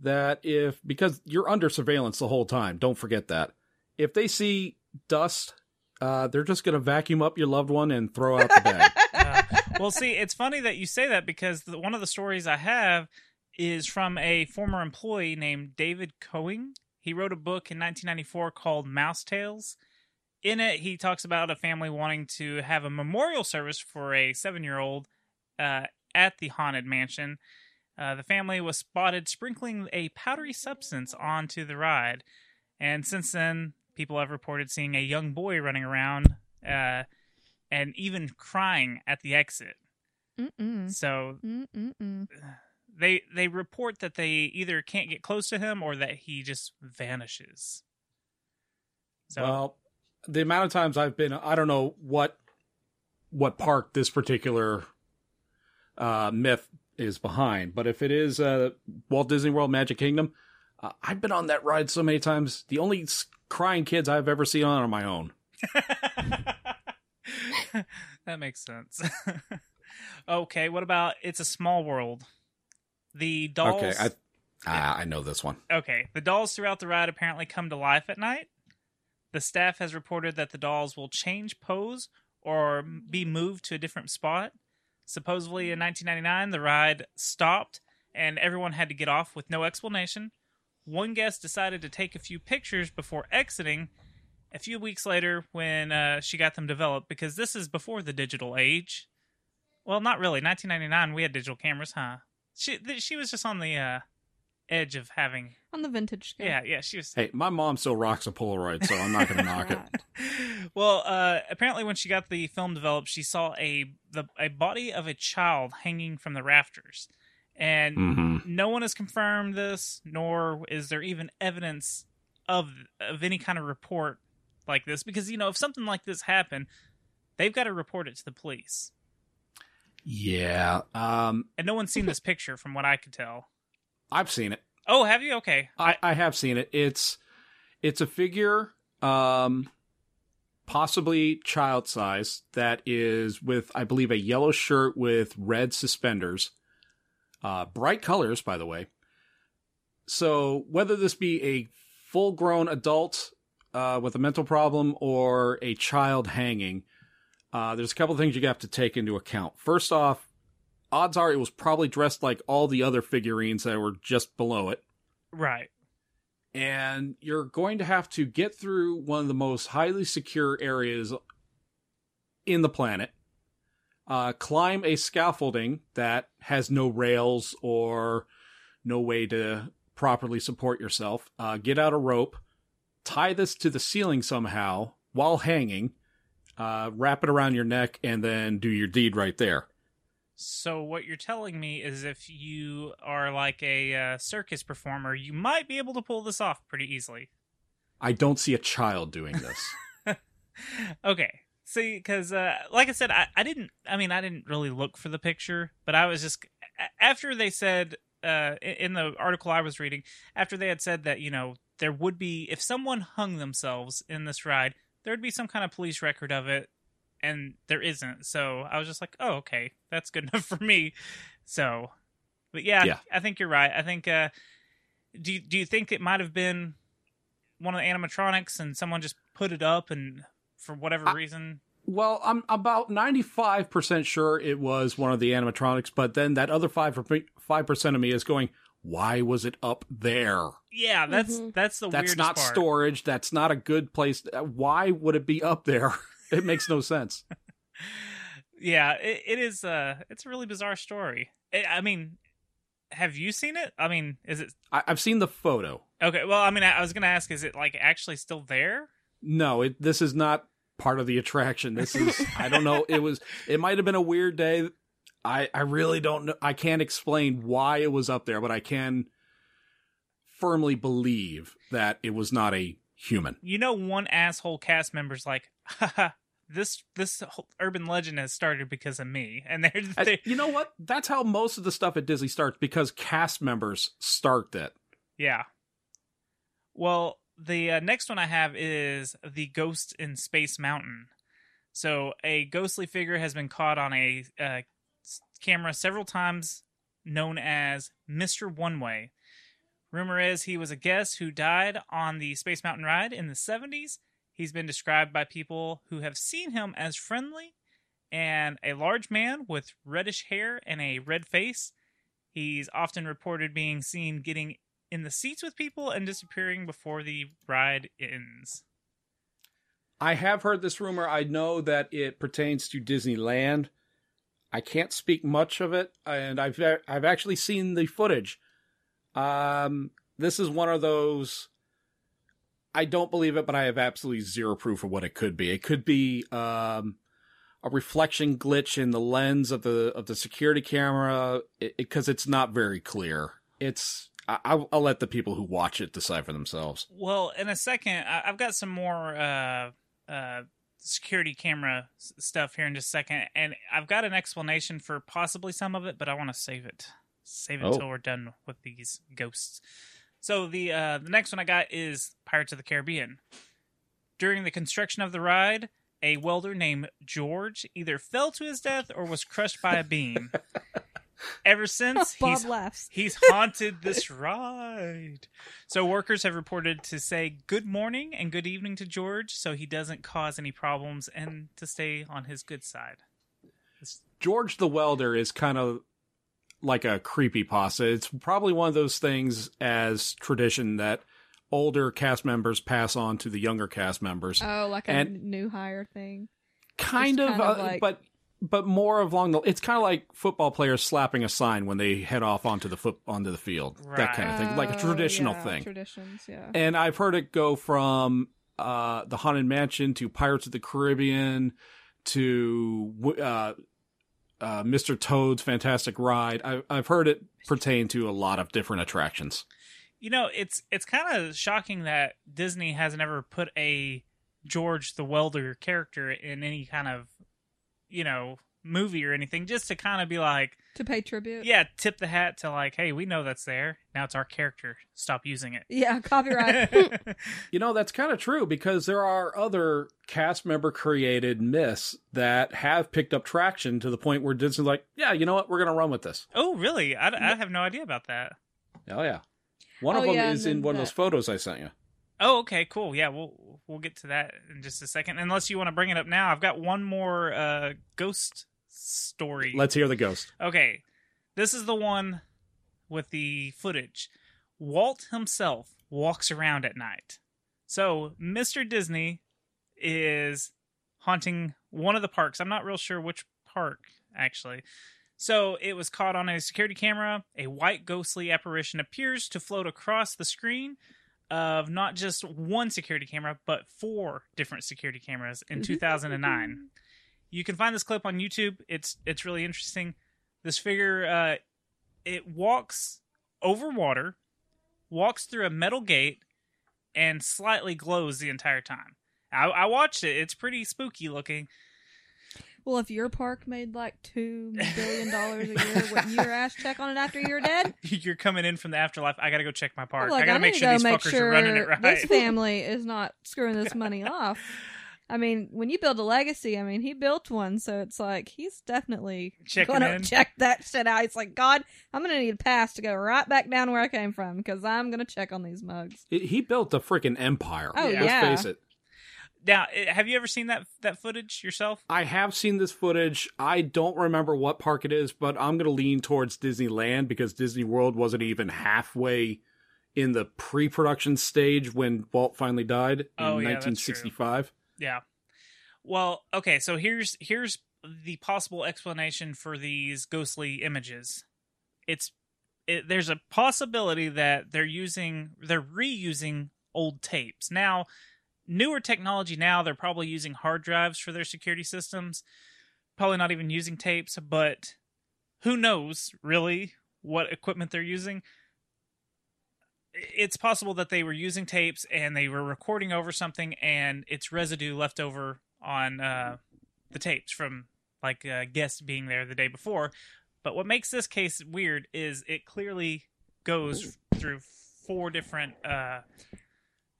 that if because you're under surveillance the whole time, don't forget that. If they see dust, uh, they're just going to vacuum up your loved one and throw out the bag. [LAUGHS] Uh, well, see, it's funny that you say that because the, one of the stories I have is from a former employee named David Koenig. He wrote a book in 1994 called Mouse Tales. In it, he talks about a family wanting to have a memorial service for a seven year old uh, at the haunted mansion. Uh, the family was spotted sprinkling a powdery substance onto the ride. And since then, people have reported seeing a young boy running around uh, and even crying at the exit. Mm-mm. So Mm-mm-mm. They they report that they either can't get close to him or that he just vanishes. So Well, the amount of times I've been, I don't know what what park this particular uh, myth is behind, but if it is uh, Walt Disney World Magic Kingdom, uh, I've been on that ride so many times. The only crying kids I've ever seen on are my own. [LAUGHS] that makes sense. [LAUGHS] okay, what about It's a Small World? The dolls. Okay, I ah, I know this one. Okay, the dolls throughout the ride apparently come to life at night. The staff has reported that the dolls will change pose or be moved to a different spot. Supposedly in 1999, the ride stopped and everyone had to get off with no explanation. One guest decided to take a few pictures before exiting. A few weeks later, when uh, she got them developed, because this is before the digital age. Well, not really. 1999, we had digital cameras, huh? She she was just on the uh, edge of having On the vintage scale. yeah, yeah, she was. Hey, my mom still rocks a Polaroid, so I'm not going [LAUGHS] to knock it. Well, uh, apparently, when she got the film developed, she saw a the a body of a child hanging from the rafters, and hmm no one has confirmed this, nor is there even evidence of of any kind of report like this. Because you know, if something like this happened, they've got to report it to the police, Yeah, um, and no one's seen this picture, from what I could tell. I've seen it. Oh, have you? Okay, I, I have seen it. It's it's a figure, um, possibly child size that is with I believe a yellow shirt with red suspenders, uh, bright colors by the way. So whether this be a full grown adult uh, with a mental problem or a child hanging, uh, there's a couple of things you have to take into account. First off, odds are it was probably dressed like all the other figurines that were just below it right. and you're going to have to get through one of the most highly secure areas in the planet, uh, climb a scaffolding that has no rails or no way to properly support yourself, uh, get out a rope, tie this to the ceiling somehow while hanging, uh, wrap it around your neck, and then do your deed right there. So what you're telling me is if you are like a uh, circus performer, you might be able to pull this off pretty easily. I don't see a child doing this. [LAUGHS] okay. See, because uh, like I said, I, I didn't. I mean, I didn't really look for the picture, but I was just after they said uh, in the article I was reading, after they had said that you know there would be if someone hung themselves in this ride, there would be some kind of police record of it, and there isn't. So I was just like, oh, okay, that's good [LAUGHS] enough for me. So, but yeah, Yeah. I think you're right. I think. Uh, do you, do you think it might have been one of the animatronics and someone just put it up and for whatever I- reason? Well, I'm about 95% sure it was one of the animatronics, but then that other 5% 5% of me is going, why was it up there? Yeah, that's Mhm. that's the That's not part. storage. That's not a good place. Uh, Why would it be up there? [LAUGHS] it makes no sense. [LAUGHS] Yeah, it, it is. Uh, it's a really bizarre story. I I mean, have you seen it? I mean, is it I, I've seen the photo. okay? Well, I mean, I, I was gonna ask, is it like actually still there? No, it, this is not part of the attraction. This is, I don't know. It was, it might have been a weird day. I, I really don't know. I can't explain why it was up there, but I can firmly believe that it was not a human. You know, one asshole cast member's like, Haha, this this whole urban legend has started because of me, and they're, I- they you know what? That's how most of the stuff at Disney starts because cast members start it. Yeah. Well, the uh, next one I have is the Ghost in Space Mountain. So, a ghostly figure has been caught on a uh, camera several times, known as Mr. One Way. Rumor is he was a guest who died on the Space Mountain ride in the 70s. He's been described by people who have seen him as friendly and a large man with reddish hair and a red face. He's often reported being seen getting in the seats with people and disappearing before the ride ends. I have heard this rumor. I know that it pertains to Disneyland. I can't speak much of it, and I've I've actually seen the footage. Um, this is one of those. I don't believe it, but I have absolutely zero proof of what it could be. It could be um, a reflection glitch in the lens of the of the security camera because it's not very clear. It's I, I'll, I'll let the people who watch it decide for themselves. Well, in a second, I- I've got some more uh, uh, security camera stuff here in just a second, and I've got an explanation for possibly some of it, but I want to save it. Save it Oh. until we're done with these ghosts. So the uh, the next one I got is Pirates of the Caribbean. During the construction of the ride, a welder named George either fell to his death or was crushed by a beam. [LAUGHS] Ever since, [LAUGHS] Bob he's laughs. He's haunted this [LAUGHS] ride. So workers have reported to say good morning and good evening to George so he doesn't cause any problems and to stay on his good side. George the Welder is kind of like a creepy pasta. It's probably one of those things as tradition that older cast members pass on to the younger cast members. Oh, like a And- n- new hire thing. kind it's of, kind of uh, like- but but more of along the. It's kind of like football players slapping a sign when they head off onto the foot onto the field. That kind of thing, like a Oh, traditional yeah, thing. Traditions, yeah. and I've heard it go from uh, the Haunted Mansion to Pirates of the Caribbean to uh, uh, Mr. Toad's Fantastic Ride. I, I've heard it pertain to a lot of different attractions. You know, it's it's kind of shocking that Disney has never put a George the Welder character in any kind of, you know, movie or anything just to kind of be like, to pay tribute. yeah, tip the hat to like, hey, we know that's there. Now it's our character. Stop using it. Yeah, [LAUGHS] copyright. [LAUGHS] You know, that's kind of true because there are other cast member created myths that have picked up traction to the point where Disney's like, yeah, you know what? We're going to run with this. oh, really? I, I have no idea about that. Oh, yeah. One Oh, of them yeah, is in then one of those photos I sent you. Oh, okay, cool. Yeah, we'll we'll get to that in just a second. Unless you want to bring it up now, I've got one more uh, ghost story. Let's hear the ghost. Okay, this is the one with the footage. Walt himself walks around at night. So Mr. Disney is haunting one of the parks. I'm not real sure which park actually. So it was caught on a security camera. A white ghostly apparition appears to float across the screen of not just one security camera, but four different security cameras in 2009. You can find this clip on YouTube. It's it's really interesting. This figure uh, it walks over water, walks through a metal gate, and slightly glows the entire time. I, I watched it. It's pretty spooky looking. Well, if your park made like two billion dollars a year, wouldn't your ass check on it after you're dead? [LAUGHS] You're coming in from the afterlife. I gotta go check my park. I'm like, I gotta need make sure go these make fuckers sure are running it right. This family is not screwing this [LAUGHS] money off. I mean, when you build a legacy, I mean, he built one, so it's like he's definitely Checking gonna in. check that shit out. It's like, God, I'm gonna need a pass to go right back down where I came from because I'm gonna check on these mugs. It- he built a freaking empire. Oh, Let's yeah. face it. Now, eh, have you ever seen that that footage yourself? I have seen this footage. I don't remember what park it is, but I'm going to lean towards Disneyland because Disney World wasn't even halfway in the pre-production stage when Walt finally died in Oh, yeah, 1965. Yeah. Well, okay, so here's here's the possible explanation for these ghostly images. It's it, there's a possibility that they're using they're reusing old tapes. Now, newer technology now they're probably using hard drives for their security systems. Probably not even using tapes, but who knows really what equipment they're using. It's possible that they were using tapes and they were recording over something and it's residue left over on uh, the tapes from like uh, guests being there the day before. But what makes this case weird is it clearly goes through four different uh,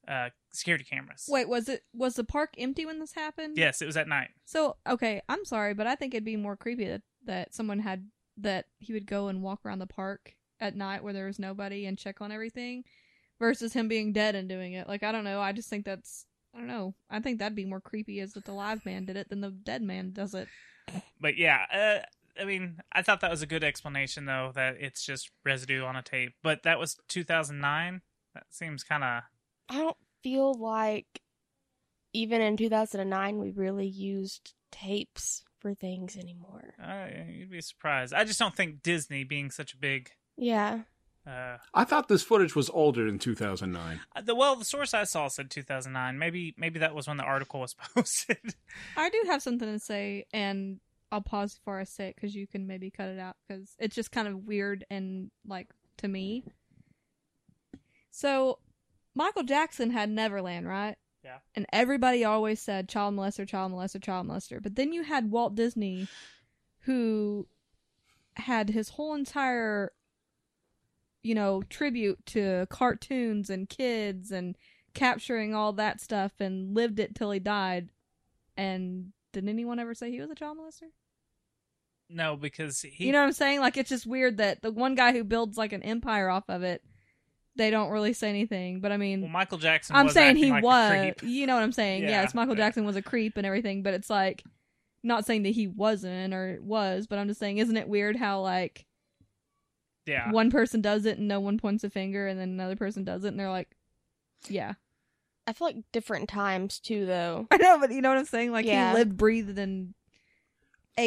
uh, security cameras. Wait, was it was the park empty when this happened? Yes, it was at night. So okay, I'm sorry, but I think it'd be more creepy that, that someone had that he would go and walk around the park at night where there was nobody and check on everything, versus him being dead and doing it. Like I don't know. I just think that's I don't know. I think that'd be more creepy as that the live man did it than the dead man does it. But yeah, uh, I mean, I thought that was a good explanation though that it's just residue on a tape. But that was 2009. That seems kind of I don't feel like even in 2009 we really used tapes for things anymore. uh, you'd be surprised. I just don't think Disney being such a big Yeah. uh, I thought this footage was older than 2009. the well, the source I saw said 2009. Maybe maybe that was when the article was [LAUGHS] posted. I do have something to say, and I'll pause before I say it because you can maybe cut it out because it's just kind of weird and like to me. So, Michael Jackson had Neverland, right? Yeah. And everybody always said child molester, child molester, child molester. But then you had Walt Disney, who had his whole entire, you know, tribute to cartoons and kids and capturing all that stuff and lived it till he died. And did anyone ever say he was a child molester? no, because he you know what I'm saying? Like it's just weird that the one guy who builds like an empire off of it, they don't really say anything. But I mean, well, Michael Jackson. I'm was saying he like was. You know what I'm saying? Yeah. yes, Michael Jackson was a creep and everything, but it's like not saying that he wasn't or was, but I'm just saying, isn't it weird how like Yeah, one person does it and no one points a finger, and then another person does it and they're like, yeah, I feel like different times too though. [LAUGHS] I know, but you know what I'm saying? Like Yeah. he lived, breathed, and.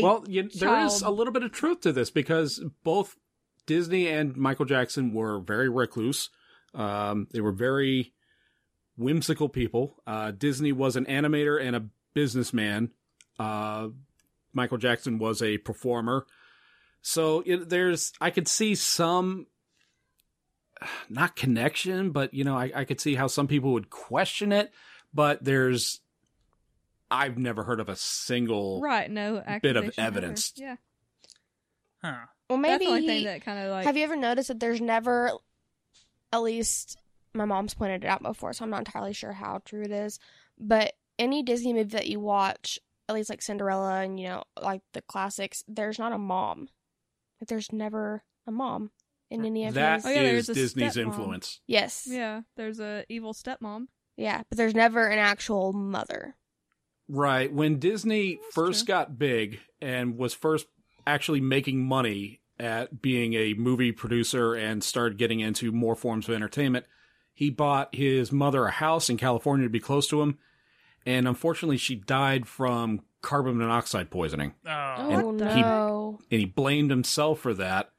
Well, you, there is a little bit of truth to this because both Disney and Michael Jackson were very recluse. Um, they were very whimsical people. Uh, Disney was an animator and a businessman. Uh, Michael Jackson was a performer. So it, there's, I could see some, [SIGHS] not connection, but you know, I, I could see how some people would question it. But there's, I've never heard of a single right, no bit of accusation ever. evidence. Yeah, huh? Well, that's maybe the only he- thing that kind of like. Have you ever noticed that there's never, at least my mom's pointed it out before, so I'm not entirely sure how true it is, but any Disney movie that you watch, at least like Cinderella and you know like the classics, there's not a mom. Like there's never a mom in any of That his. Oh, yeah, is there's a Disney's stepmom. influence. Yes. Yeah. Yeah, there's a evil stepmom. Yeah, but there's never an actual mother. Right. When Disney That's first true. got big and was first actually making money at being a movie producer and started getting into more forms of entertainment, he bought his mother a house in California to be close to him. And unfortunately, she died from carbon monoxide poisoning. Oh, Oh What the- no. And he blamed himself for that.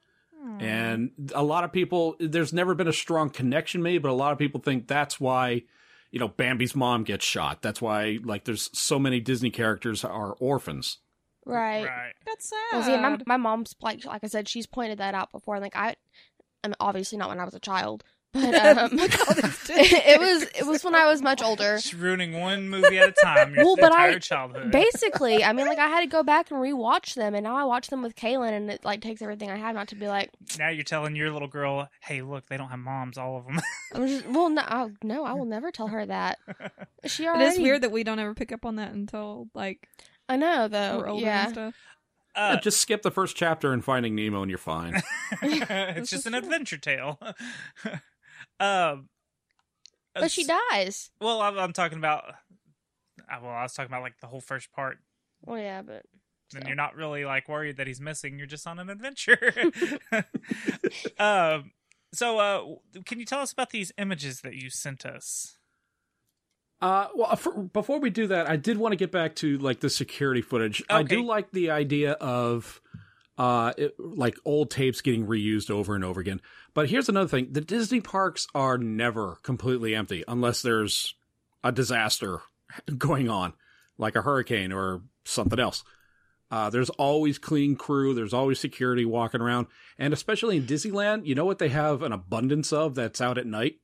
Hmm. And a lot of people, there's never been a strong connection made, but a lot of people think that's why, you know, Bambi's mom gets shot. That's why, like, there's so many Disney characters are orphans. Right. right. That's sad. Well, see, my my mom's like like I said, she's pointed that out before. Like I, I mean, obviously not when I was a child, but [LAUGHS] um, Look at all these it was it was [LAUGHS] when I was much older. Just ruining one movie at a time. Your Well, but I- childhood. Basically, I mean, like I had to go back and rewatch them, and now I watch them with Kaylin, and it like takes everything I have not to be like, now you're telling your little girl, "Hey, look, they don't have moms, all of them." I'm just well, no, I, no, I will never tell her that. [LAUGHS] She already. is weird that we don't ever pick up on that until like I know we're though. older Yeah, and stuff. Uh, Yeah, just skip the first chapter in Finding Nemo and you're fine. [LAUGHS] it's just an adventure tale. [LAUGHS] um, but she dies. Well, I'm, I'm talking about. uh, Well, I was talking about like the whole first part. Well, yeah, but Then So. you're not really like worried that he's missing. You're just on an adventure. [LAUGHS] um. So, uh, can you tell us about these images that you sent us? Uh, well, for, before we do that, I did want to get back to like the security footage. I do like the idea of uh, it, like old tapes getting reused over and over again. But here's another thing: the Disney parks are never completely empty unless there's a disaster [LAUGHS] going on, like a hurricane or something else. Uh, there's always clean crew. There's always security walking around, and especially in Disneyland, you know what they have an abundance of that's out at night?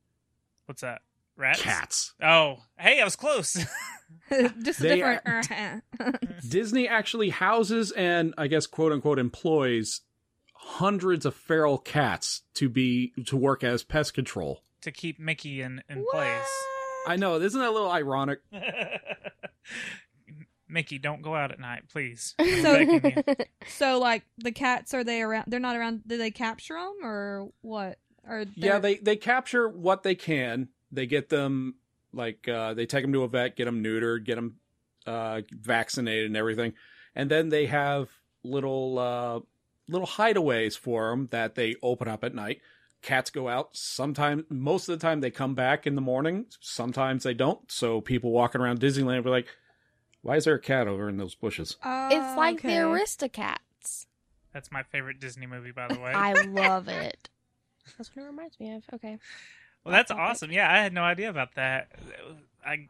What's that? Rats? Cats. Oh, hey, I was close. [LAUGHS] [LAUGHS] Just a They different. [LAUGHS] Disney actually houses and I guess quote unquote employs hundreds of feral cats to be to work as pest control. to keep Mickey in in place. I know. Isn't that a little ironic? Mickey, don't go out at night, please. So- I'm begging you. So like the cats are they around? They're not around. Do they capture them or what? Or Yeah, they're- they they capture what they can. They get them like uh, they take them to a vet, get them neutered, get them uh, vaccinated, and everything, and then they have little uh, little hideaways for them that they open up at night. Cats go out. Sometimes, most of the time, they come back in the morning. Sometimes they don't. So people walking around Disneyland were like, "Why is there a cat over in those bushes?" Oh, it's like okay. the Aristocats. That's my favorite Disney movie, by the way. I love it. [LAUGHS] That's what it reminds me of. Okay. Well, that's awesome. Yeah, I had no idea about that. I,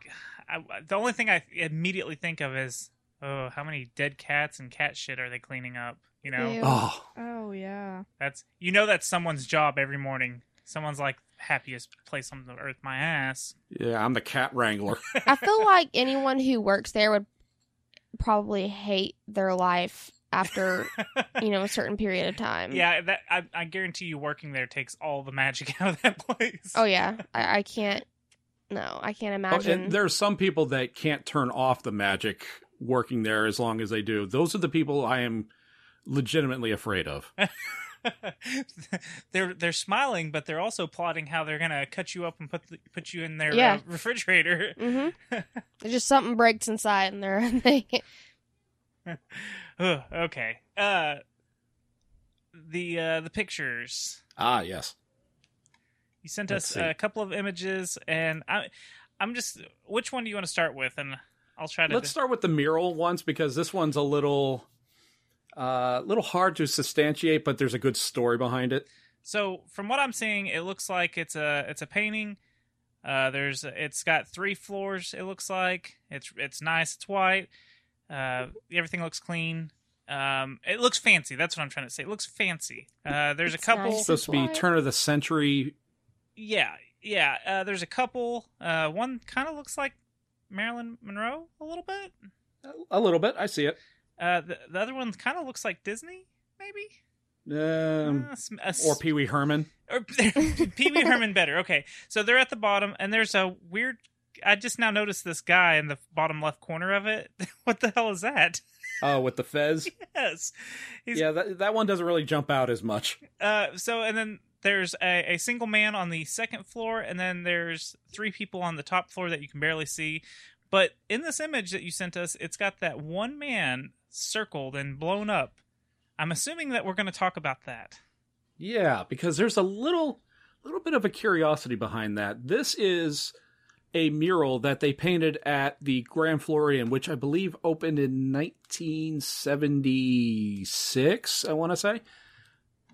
I, the only thing I immediately think of is, oh, how many dead cats and cat shit are they cleaning up? You know, Ew. Oh, Oh yeah. that's you know that's someone's job every morning. Someone's like happiest place on the earth, my ass. yeah, I'm the cat wrangler. I feel like anyone who works there would probably hate their life after [LAUGHS] you know a certain period of time. yeah, that I, I guarantee you, working there takes all the magic [LAUGHS] out of that place. Oh yeah. I, I can't. No, I can't Oh, imagine. and there's some people that can't turn off the magic working there as long as they do. Those are the people I am legitimately afraid of. [LAUGHS] they're they're smiling, but they're also plotting how they're gonna cut you up and put the, put you in their Yeah. uh, refrigerator. There's just something breaks inside, and they're they. Ugh, okay. Uh, the uh, the pictures. Ah, yes. You sent Let's us see. a couple of images, and I, I'm just. Which one do you want to start with? And I'll try to. Let's start with the mural ones because this one's a little uh little hard to substantiate, but there's a good story behind it. So from what I'm seeing, it looks like it's a it's a painting. Uh, there's it's got three floors. It looks like it's it's nice. It's white. Uh, everything looks clean. Um, it looks fancy. That's what I'm trying to say. It looks fancy. Uh, there's It's a couple. nice. supposed to be white. turn of the century. Yeah, yeah. Uh, there's a couple. Uh, one kind of looks like Marilyn Monroe a little bit. A little bit, I see it. Uh, the, the other one kind of looks like Disney, maybe. Um, Uh, s- a s- or Pee Wee Herman. or [LAUGHS] Pee Wee Herman better. Okay, so they're at the bottom, and there's a weird. I just now noticed this guy in the bottom left corner of it. [LAUGHS] what the hell is that? Oh, with the fez. [LAUGHS] Yes, he's yeah, that that one doesn't really jump out as much. Uh, so and then there's a, a single man on the second floor, and then there's three people on the top floor that you can barely see. But in this image that you sent us, it's got that one man circled and blown up. I'm assuming that we're going to talk about that. Yeah, because there's a little little bit of a curiosity behind that. This is a mural that they painted at the Grand Floridian, which I believe opened in 1976, I want to say.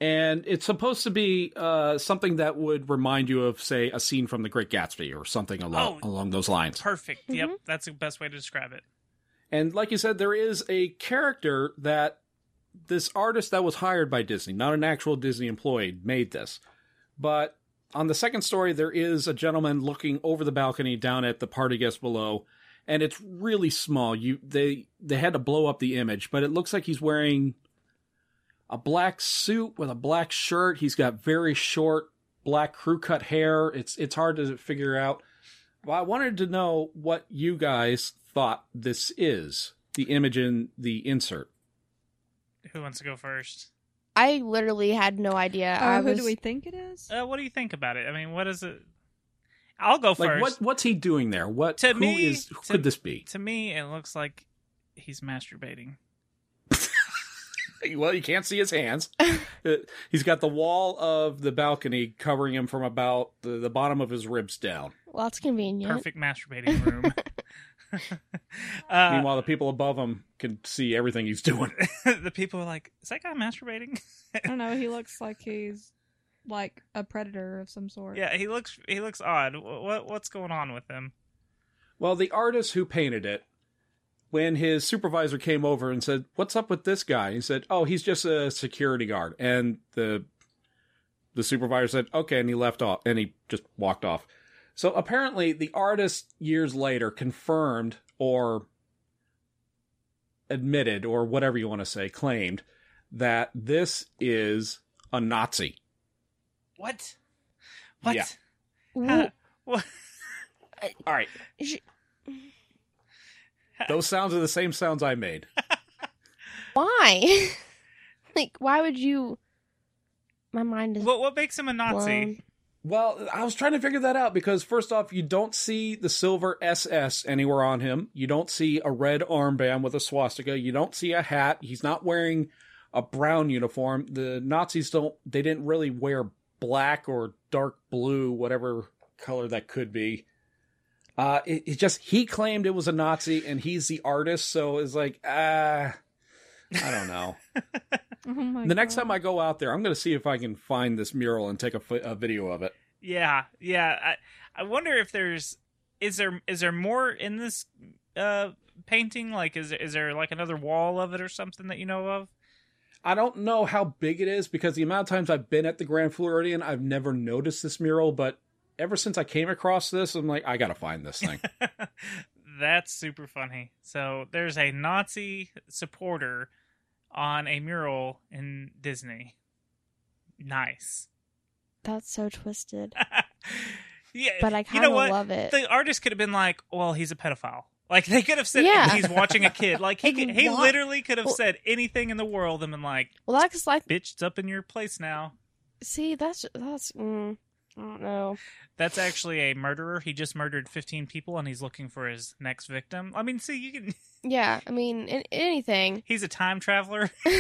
And it's supposed to be uh, something that would remind you of, say, a scene from The Great Gatsby or something along, Oh. along those lines. Perfect. Yep, Mhm. that's the best way to describe it. And like you said, there is a character that this artist that was hired by Disney, not an actual Disney employee, made this. But on the second story, there is a gentleman looking over the balcony down at the party guests below, and it's really small. You they they had to blow up the image, but it looks like he's wearing a black suit with a black shirt. He's got very short black crew cut hair. It's it's hard to figure out. Well, I wanted to know what you guys thought this is. The image in the insert. Who wants to go first? I literally had no idea. I Oh, who do we think it is? Uh, what do you think about it? I mean, what is it? I'll go Like first. what what's he doing there? What To who me- is- who to- could this be? To me, it looks like he's masturbating. [LAUGHS] Well, you can't see his hands. Uh, He's got the wall of the balcony covering him from about the, the bottom of his ribs down. Well, that's convenient. Perfect masturbating room. [LAUGHS] [LAUGHS] uh, Meanwhile, the people above him can see everything he's doing. [LAUGHS] the people are like, "Is that guy masturbating?" I don't know. He looks like he's like a predator of some sort. yeah, he looks he looks odd. What what's going on with him? Well, the artist who painted it, when his supervisor came over and said, "What's up with this guy?" He said, "Oh, he's just a security guard." And the the supervisor said, "Okay," and he left off and he just walked off. So apparently, the artist years later confirmed or admitted or whatever you want to say, claimed that this is a Nazi. What? What? Yeah. How- what? All right. [LAUGHS] Those sounds are the same sounds I made. [LAUGHS] Why? [LAUGHS] like, why would you? My mind is What what makes him a Nazi? blown. Well, I was trying to figure that out because first off, you don't see the silver SS anywhere on him. You don't see a red armband with a swastika. You don't see a hat. He's not wearing a brown uniform. The Nazis don't they didn't really wear black or dark blue, whatever color that could be. Uh it, it just he claimed it was a Nazi and he's the artist, so it's like ah I don't know. [LAUGHS] Oh my the next time I go out there, I'm going to see if I can find this mural and take a, a video of it. Yeah, yeah. I I wonder if there's is there is there more in this uh painting? Like is is there like another wall of it or something that you know of? I don't know how big it is because the amount of times I've been at the Grand Floridian, I've never noticed this mural. But ever since I came across this, I'm like, I gotta find this thing. [LAUGHS] That's super funny. So there's a Nazi supporter on a mural in Disney. Nice. That's so twisted. [LAUGHS] yeah, But I kind know of what? love it. The artist could have been like, "Well, he's a pedophile." Like they could have said Yeah. he's watching a kid. Like he [LAUGHS] could, he literally could have Well- said anything in the world and been like, well, that's like, "Bitch, it's up in your place now." see, that's that's. Mm, I don't know. That's actually a murderer. He just murdered 15 people and he's looking for his next victim. I mean, see, you can [LAUGHS] Yeah, I mean, in, anything. he's a time traveler. [LAUGHS]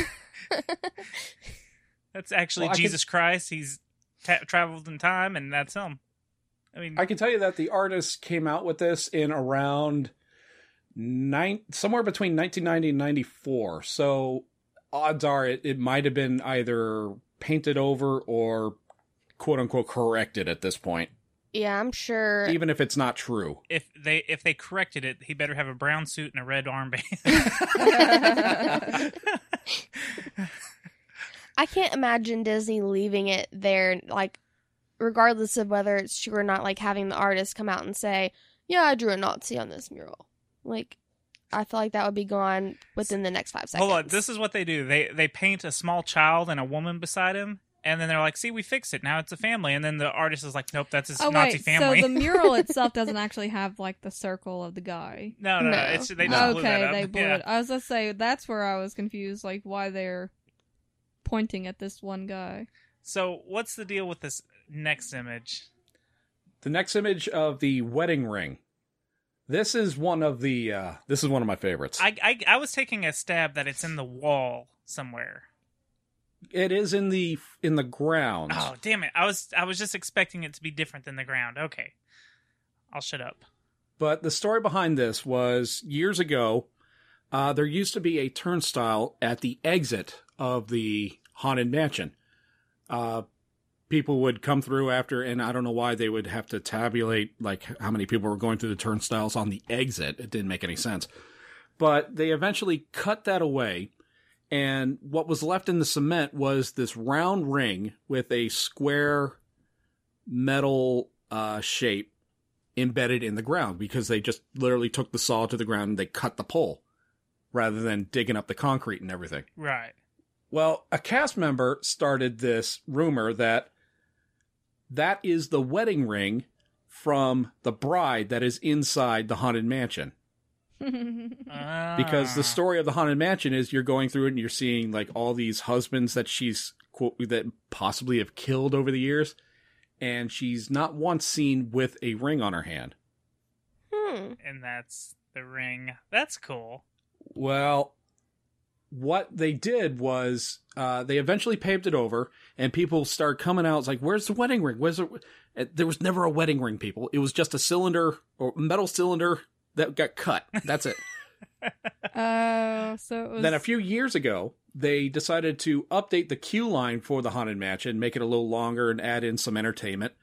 That's actually Well, I Jesus Christ. He's ta- traveled in time and that's him. I mean, I can tell you that the artist came out with this in around nine, somewhere between 1990 and 94. So odds are it, it might have been either painted over or quote unquote corrected at this point, Yeah, I'm sure. even if it's not true. if they if they corrected it, he better have a brown suit and a red armband. [LAUGHS] [LAUGHS] I can't imagine Disney leaving it there, like, regardless of whether it's true or not, like having the artist come out and say, "Yeah, I drew a Nazi on this mural." Like, I feel like that would be gone within the next five seconds. Hold on, this is what they do. They they paint a small child and a woman beside him, and then they're like, "See, we fixed it. Now it's a family." And then the artist is like, "Nope, that's his Oh Nazi wait, family." so the mural [LAUGHS] itself doesn't actually have like the circle of the guy. no, no, no, No. it's they just blew that okay, up. they blew Yeah. it. I was gonna say that's where I was confused, like why they're pointing at this one guy. So what's the deal with this next image? The next image of the wedding ring. This is one of the uh this is one of my favorites. I, I I was taking a stab that it's in the wall somewhere. It is in the in the ground. Oh damn it! I was I was just expecting it to be different than the ground. Okay, I'll shut up. But the story behind this was years ago, uh, there used to be a turnstile at the exit of the Haunted Mansion. Uh, people would come through after, and I don't know why they would have to tabulate like how many people were going through the turnstiles on the exit. It didn't make any sense. But they eventually cut that away, and what was left in the cement was this round ring with a square metal uh, shape embedded in the ground because they just literally took the saw to the ground and they cut the pole rather than digging up the concrete and everything. Right. Well, a cast member started this rumor that that is the wedding ring from the bride that is inside the haunted mansion. Because Ah. the story of the haunted mansion is you're going through it and you're seeing like all these husbands that she's quote that possibly have killed over the years, and she's not once seen with a ring on her hand. Hmm. and that's the ring. That's cool. Well, what they did was uh, they eventually paved it over, and people started coming out. It's like, "Where's the wedding ring? Where's the?" Uh, There was never a wedding ring. People, it was just a cylinder or metal cylinder that got cut. That's it. [LAUGHS] Oh, so it was then a few years ago, they decided to update the queue line for the haunted mansion, make it a little longer, and add in some entertainment.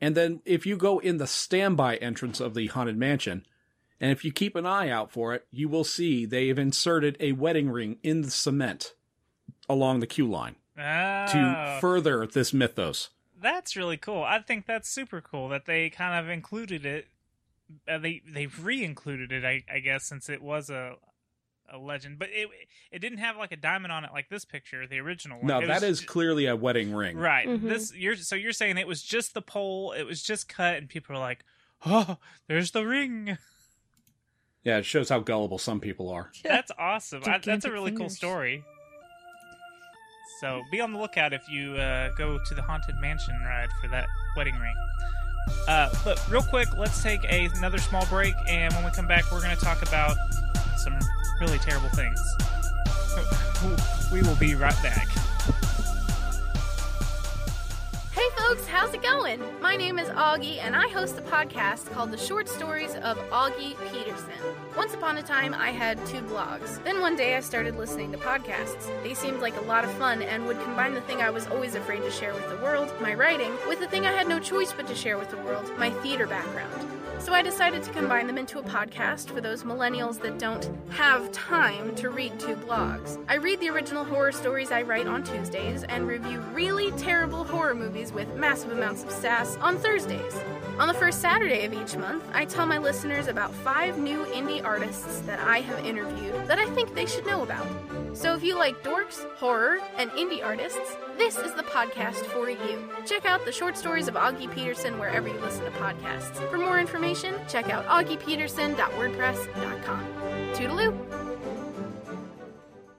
And then, if you go in the standby entrance of the haunted mansion, and if you keep an eye out for it, you will see they have inserted a wedding ring in the cement along the queue line Oh, to further this mythos. that's really cool. I think that's super cool that they kind of included it. Uh, they they re-included it, I, I guess, since it was a a legend. But it it didn't have like a diamond on it like this picture, the original one. No, It that was is clearly a wedding ring. right. Mhm. This you're so you're saying it was just the pole, it was just cut, and people are like, oh, there's the ring. Yeah, it shows how gullible some people are. [LAUGHS] That's awesome. I, that's a Gigantic really cool story. So be on the lookout if you uh, go to the haunted mansion ride for that wedding ring. Uh, but real quick, let's take a, another small break, and when we come back, we're going to talk about some really terrible things. [LAUGHS] We will be right back. Folks, how's it going? My name is Augie, and I host a podcast called The Short Stories of Augie Peterson. Once upon a time, I had two blogs. Then one day, I started listening to podcasts. They seemed like a lot of fun and would combine the thing I was always afraid to share with the world, my writing, with the thing I had no choice but to share with the world, my theater background. So I decided to combine them into a podcast for those millennials that don't have time to read two blogs. I read the original horror stories I write on Tuesdays and review really terrible horror movies with massive amounts of sass on Thursdays. On the first Saturday of each month, I tell my listeners about five new indie artists that I have interviewed that I think they should know about. So if you like dorks, horror, and indie artists, this is the podcast for you. Check out the short stories of Augie Peterson wherever you listen to podcasts. For more information, check out augiepeterson.wordpress.com. Toodaloo!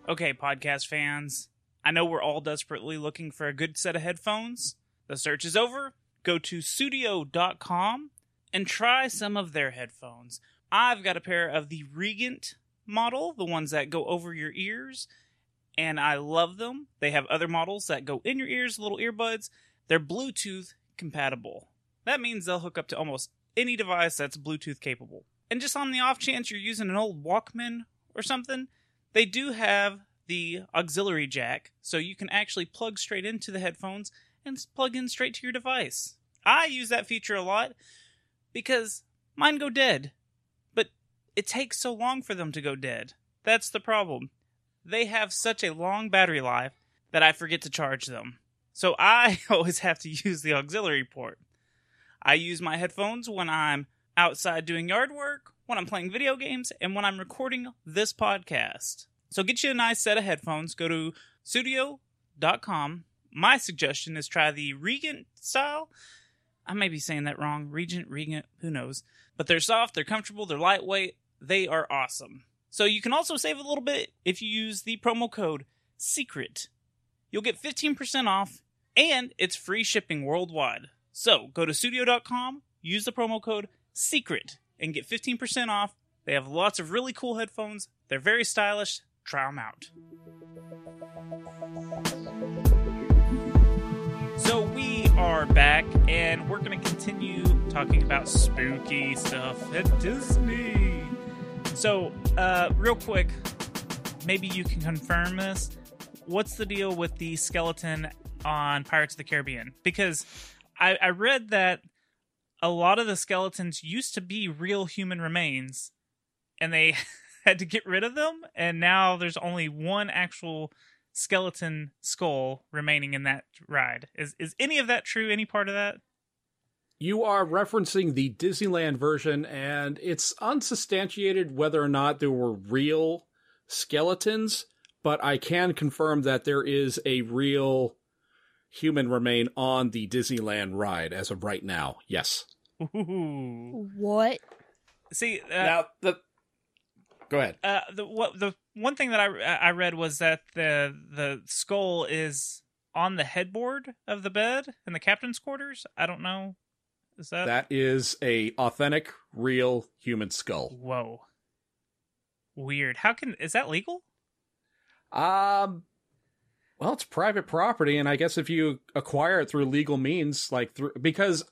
Okay, podcast fans, I know we're all desperately looking for a good set of headphones. The search is over. Go to studio.com and try some of their headphones. I've got a pair of the Regent model, the ones that go over your ears, and I love them. They have other models that go in your ears, little earbuds. They're Bluetooth compatible. That means they'll hook up to almost any device that's Bluetooth capable. And just on the off chance you're using an old Walkman or something, they do have the auxiliary jack, so you can actually plug straight into the headphones and plug in straight to your device. I use that feature a lot because mine go dead, it takes so long for them to go dead. That's the problem. They have such a long battery life that I forget to charge them. So I [LAUGHS] always have to use the auxiliary port. I use my headphones when I'm outside doing yard work, when I'm playing video games, and when I'm recording this podcast. So get you a nice set of headphones. Go to studio.com. My suggestion is try the Regent style. I may be saying that wrong. Regent, Regent, who knows? But they're soft, they're comfortable, they're lightweight, they are awesome. So you can also save a little bit if you use the promo code SECRET. You'll get 15% off and it's free shipping worldwide. So go to studio.com, use the promo code SECRET, and get 15% off. They have lots of really cool headphones. They're very stylish. Try them out. So we are back, and we're going to continue talking about spooky stuff at Disney. So, uh, real quick, maybe you can confirm this. What's the deal with the skeleton on Pirates of the Caribbean? Because I, I read that a lot of the skeletons used to be real human remains, and they [LAUGHS] had to get rid of them, and now there's only one actual skeleton skull remaining in that ride. Is is any of that true? Any part of that? You are referencing the Disneyland version, and it's unsubstantiated whether or not there were real skeletons, but I can confirm that there is a real human remain on the Disneyland ride as of right now. Yes. Ooh. What? See, uh, now, the. Go ahead. uh, the what the one thing that I I read was that the the skull is on the headboard of the bed in the captain's quarters. I don't know. Is that, That is a authentic, real human skull. whoa weird? How can is that legal? Um, well, it's private property, and I guess if you acquire it through legal means, like through because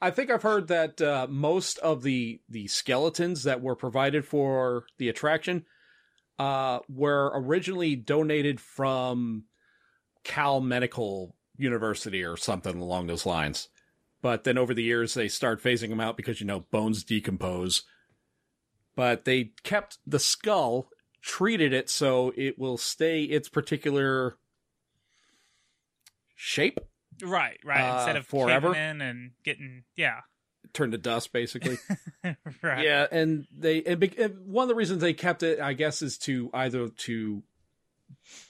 I think I've heard that uh, most of the the skeletons that were provided for the attraction uh, were originally donated from Cal Medical University or something along those lines. But then over the years, they start phasing them out because you know bones decompose. But they kept the skull treated it so it will stay its particular shape, Right, right. Uh, Instead of forever? in and getting yeah, turn to dust, basically. [LAUGHS] right. Yeah, and they and, be- and one of the reasons they kept it, I guess, is to either to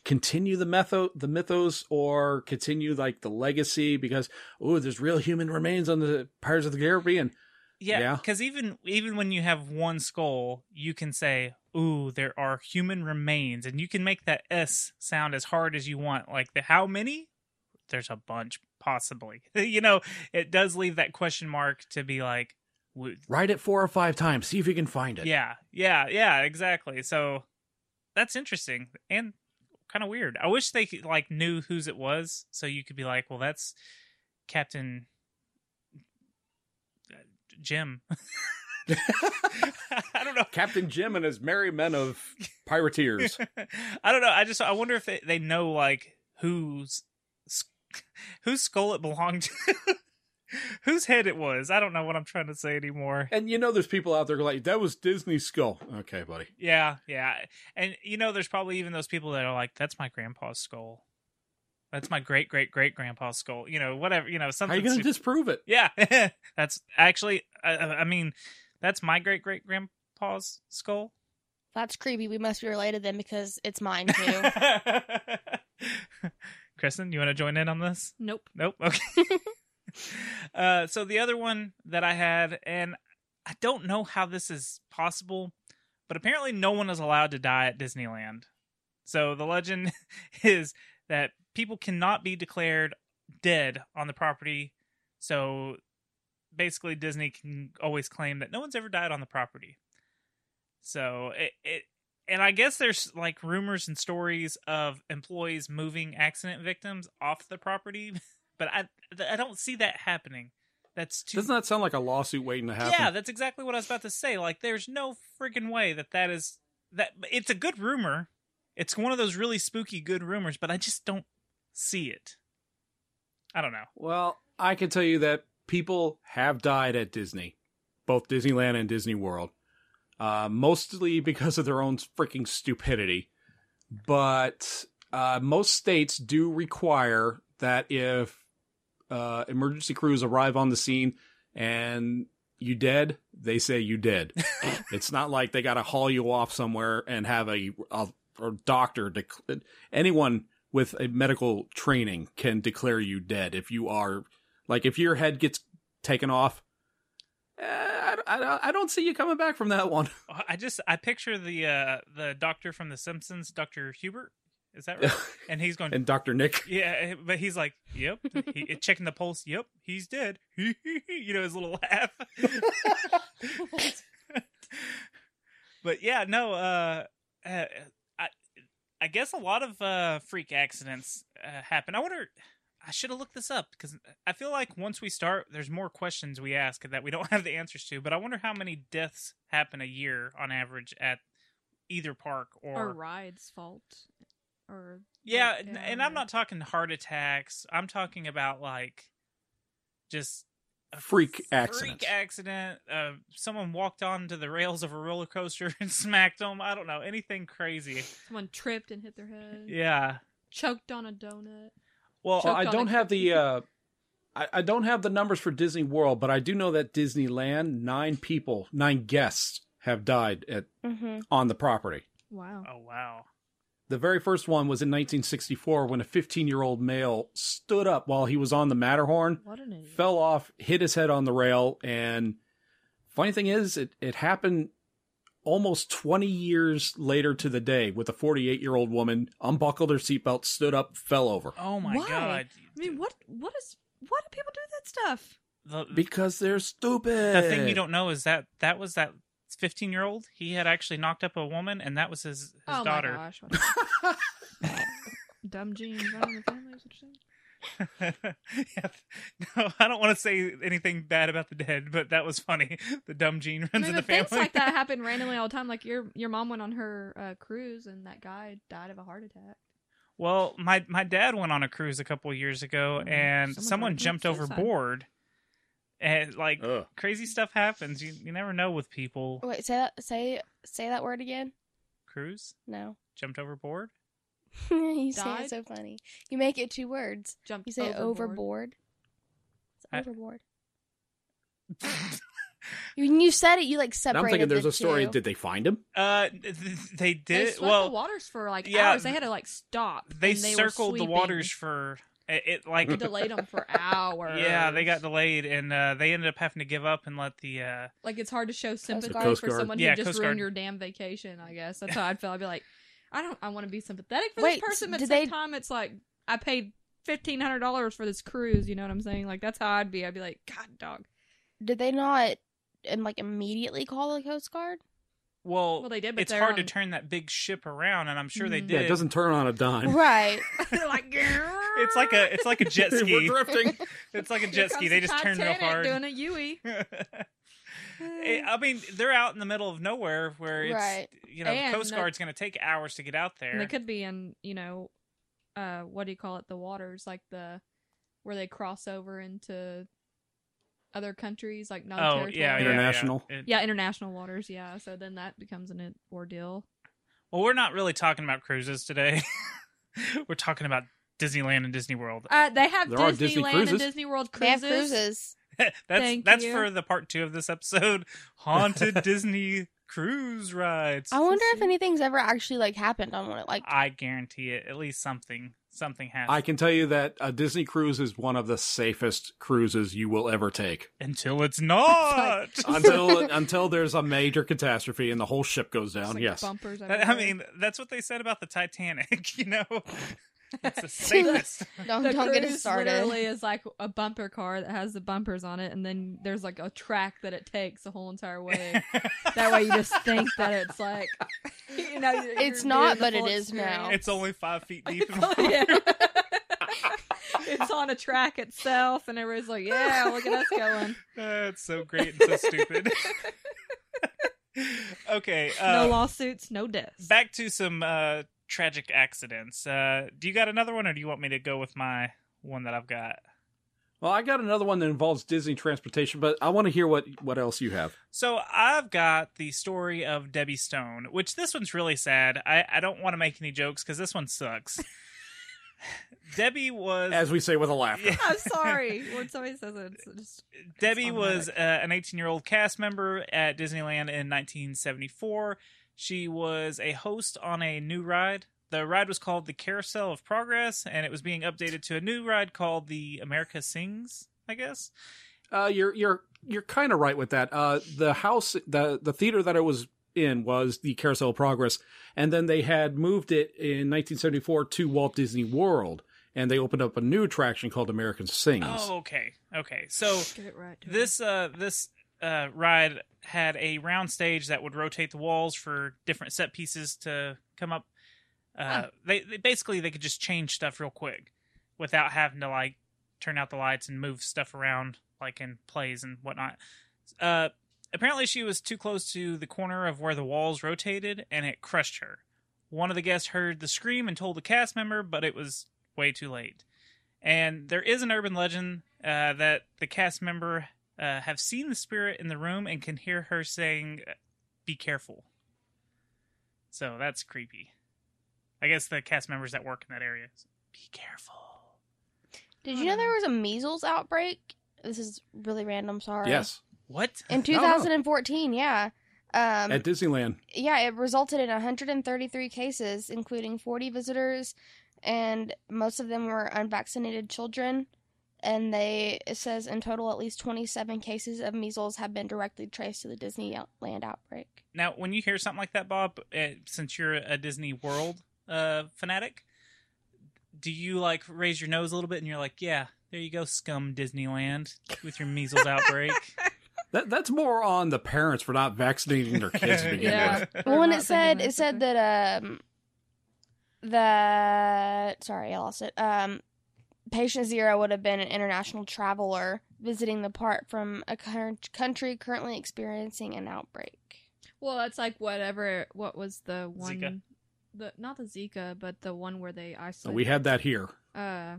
continue the mytho the mythos or continue like the legacy because oh, there's real human remains on the Pirates of the Caribbean. Yeah, Yeah. because even even when you have one skull, you can say, "Ooh, there are human remains," and you can make that S sound as hard as you want. Like the how many? There's a bunch, possibly. [LAUGHS] you know, it does leave that question mark to be like, w- Write it four or five times. See if you can find it. yeah, yeah, yeah, exactly. So that's interesting and kind of weird. I wish they like knew whose it was, so you could be like, "Well, that's Captain uh, Jim." [LAUGHS] I don't know. Captain Jim and his merry men of [LAUGHS] pirateers. I don't know. I just I wonder if they, they know like whose [LAUGHS] whose skull it belonged to, [LAUGHS] whose head it was. I don't know what I'm trying to say anymore. and you know, there's people out there like, that was Disney's skull. Okay, buddy. Yeah, yeah, and you know, there's probably even those people that are like, "That's my grandpa's skull. That's my great great great grandpa's skull." You know, whatever. You know, How something. are you going to disprove it? yeah, [LAUGHS] that's actually. I, I mean, that's my great great grandpa's skull. That's creepy. We must be related then because it's mine [LAUGHS] too. Kristen, you want to join in on this? Nope. Nope. Okay. [LAUGHS] uh, so the other one that I had, and I don't know how this is possible, but apparently no one is allowed to die at Disneyland. So the legend [LAUGHS] is that people cannot be declared dead on the property. So basically, Disney can always claim that no one's ever died on the property. So it, it and I guess there's like rumors and stories of employees moving accident victims off the property, [LAUGHS] but I I don't see that happening. That's too Doesn't that sound like a lawsuit waiting to happen? yeah, that's exactly what I was about to say. Like, there's no freaking way that that is that. It's a good rumor. It's one of those really spooky good rumors, but I just don't see it. I don't know. Well, I can tell you that people have died at Disney, both Disneyland and Disney World, uh, mostly because of their own freaking stupidity. But uh, most states do require that if uh, emergency crews arrive on the scene and you dead, they say you dead. [LAUGHS] it's not like they got to haul you off somewhere and have a, a, a doctor. Dec- anyone with a medical training can declare you dead if you are like if your head gets taken off. eh, I, I, I don't see you coming back from that one. [LAUGHS] I just I picture the uh the doctor from The Simpsons, Doctor Hibbert. Is that right? [LAUGHS] And he's going. And Doctor Nick, [LAUGHS] yeah, but he's like, "Yep." He, checking the pulse. Yep, he's dead. [LAUGHS] you know his little laugh. but yeah, no. Uh, uh, I I guess a lot of uh freak accidents uh, happen. I wonder. I should have looked this up because I feel like once we start, there's more questions we ask that we don't have the answers to. But I wonder how many deaths happen a year on average at either park or, Or ride's fault. Or yeah, breakdown and, and I'm not talking heart attacks. I'm talking about like just a Freak accidents. Freak accident. Uh, someone walked onto the rails of a roller coaster [LAUGHS] and smacked them. I don't know anything crazy. someone tripped and hit their head. Yeah. Choked on a donut. Well, Well, I don't a have the uh, I, I don't have the numbers for Disney World, but I do know that Disneyland nine people, nine guests have died at hmm on the property. Wow. oh wow. The very first one was in 1964 when a 15 year old male stood up while he was on the Matterhorn, What an idiot. fell off, hit his head on the rail, and funny thing is, it, it happened almost 20 years later to the day with a 48 year old woman unbuckled her seatbelt, stood up, fell over. Oh my Why? god. I mean, what? What is? Why do people do that stuff? The, Because they're stupid. the thing you don't know is that that was that 15 year old. He had actually knocked up a woman, and that was his his oh daughter. my gosh. [LAUGHS] Dumb genes running the family. [LAUGHS] Yeah. No, I don't want to say anything bad about the dead, but that was funny. The dumb gene I runs mean, in the family. things like that happen [LAUGHS] randomly all the time. Like your your mom went on her uh, cruise and that guy died of a heart attack. Well, my my dad went on a cruise a couple years ago, Mhm. and Someone someone jumped overboard. suicide. Overboard. And like Ugh. crazy stuff happens. You you never know with people. Wait, say that. Say say that word again. Cruise No. jumped overboard. [LAUGHS] you say Died? it so funny. You make it two words. Jumped. You say overboard. overboard. It's I- overboard. [LAUGHS] When you said it, you like And separated. I'm thinking there's the a story. two. Did they find him? Uh, th- they They did. swept well, the waters for like yeah, hours. They had to like stop. they, and were circled the sweeping. waters for It, it like It delayed them for hours. yeah, they got delayed and uh, they ended up having to give up and let the uh, like it's hard to show sympathy for Guard. someone Yeah, who just Coast ruined Guard. your damn vacation. I guess that's how I'd feel. I'd be like, I don't. I want to be sympathetic for Wait, this person, but at the same they- time, it's like I paid fifteen hundred dollars for this cruise. You know what I'm saying? Like that's how I'd be. I'd be like, God, dog. Did they not and like immediately call the Coast Guard? Well, Well, they did, but it's they're hard to turn that big ship around, and I'm sure they did. Yeah, it doesn't turn on a dime. Right. [LAUGHS] [LAUGHS] They're like, It's like a it's like a [LAUGHS] jet ski. We're drifting. It's like a jet ski. They the just turn real Titanic hard. doing a Yui. Eh, I mean, they're out in the middle of nowhere where it's Right. you know And the Coast Guard's going to take hours to get out there. They could be in, you know, uh, what do you call it? The waters, like the where they cross over into other countries, like oh non-territorial. yeah, yeah, International. Yeah. It- Yeah, international waters. Yeah, so then that becomes an ordeal. Well, we're not really talking about cruises today. [LAUGHS] we're talking about Disneyland and Disney World. Uh, they have There are Disney Disneyland and cruises. Disney World They have cruises. cruises. [LAUGHS] that's Thank that's you. for the part two of this episode. [LAUGHS] Haunted Disney cruise rides. I wonder if anything's ever actually like happened on one. Like I guarantee it. At least something something happens. I can tell you that a Disney cruise is one of the safest cruises you will ever take. Until it's [LAUGHS] not. [LAUGHS] Until until there's a major catastrophe and the whole ship goes down. like, yes. bumpers. I mean, that's what they said about the Titanic. [LAUGHS] You know, [LAUGHS] it's the [LAUGHS] safest. don't the don't get it cruise started. literally is like a bumper car that has the bumpers on it, and then there's like a track that it takes the whole entire way. [LAUGHS] that way, you just think that it's like, you know, you're- It's you're not, but it is full now. it's only five feet deep. yeah. it's on a track itself, and everybody's like, "Yeah, look at us going." That's so great and so stupid. okay, uh, no lawsuits, no deaths. back to some uh, tragic accidents. Uh, do you got another one, or do you want me to go with my one that I've got? Well, I got another one that involves Disney transportation, but I want to hear what what else you have. So I've got the story of Debbie Stone, which this one's really sad. I, I don't want to make any jokes because this one sucks. [LAUGHS] Debbie was As we say with a laugh. I'm sorry [LAUGHS] when somebody says it. It's just Debbie was uh, an 18 year old cast member at Disneyland in 1974. She was a host on a new ride. The ride was called the Carousel of Progress, and it was being updated to a new ride called the America Sings. I guess. Uh, you're you're you're kind of right with that. Uh, the house, the the theater that I was in was the Carousel of Progress, and then they had moved it in 1974 to Walt Disney World, and they opened up a new attraction called American Sings. Oh, okay, okay. So get it right. This uh this uh ride had a round stage that would rotate the walls for different set pieces to come up. Uh, they, they basically they could just change stuff real quick without having to like turn out the lights and move stuff around like in plays and whatnot. Uh, apparently she was too close to the corner of where the walls rotated and it crushed her. One of the guests heard the scream and told the cast member, but it was way too late. And there is an urban legend uh, that the cast member uh, have seen the spirit in the room and can hear her saying, "Be careful." So that's creepy. I guess the cast members that work in that area. Be careful. Did you know there was a measles outbreak? This is really random. Sorry. yes, What? In 2014, yeah. Um, at Disneyland. yeah, it resulted in 133 cases, including 40 visitors, and most of them were unvaccinated children. And they, it says in total, at least 27 cases of measles have been directly traced to the Disneyland outbreak. Now, when you hear something like that, Bob, uh, since you're a Disney World uh, fanatic, do you like raise your nose a little bit and you're like, "Yeah, there you go, scum Disneyland with your measles outbreak." [LAUGHS] That that's more on the parents for not vaccinating their kids to [LAUGHS] begin Yeah. with. Well, when it said it said that um that sorry I lost it um patient zero would have been an international traveler visiting the park from a coun- country currently experiencing an outbreak. well, that's like whatever. What was the one? Zika. The not the Zika, but the one where they isolated. we had that here. Uh,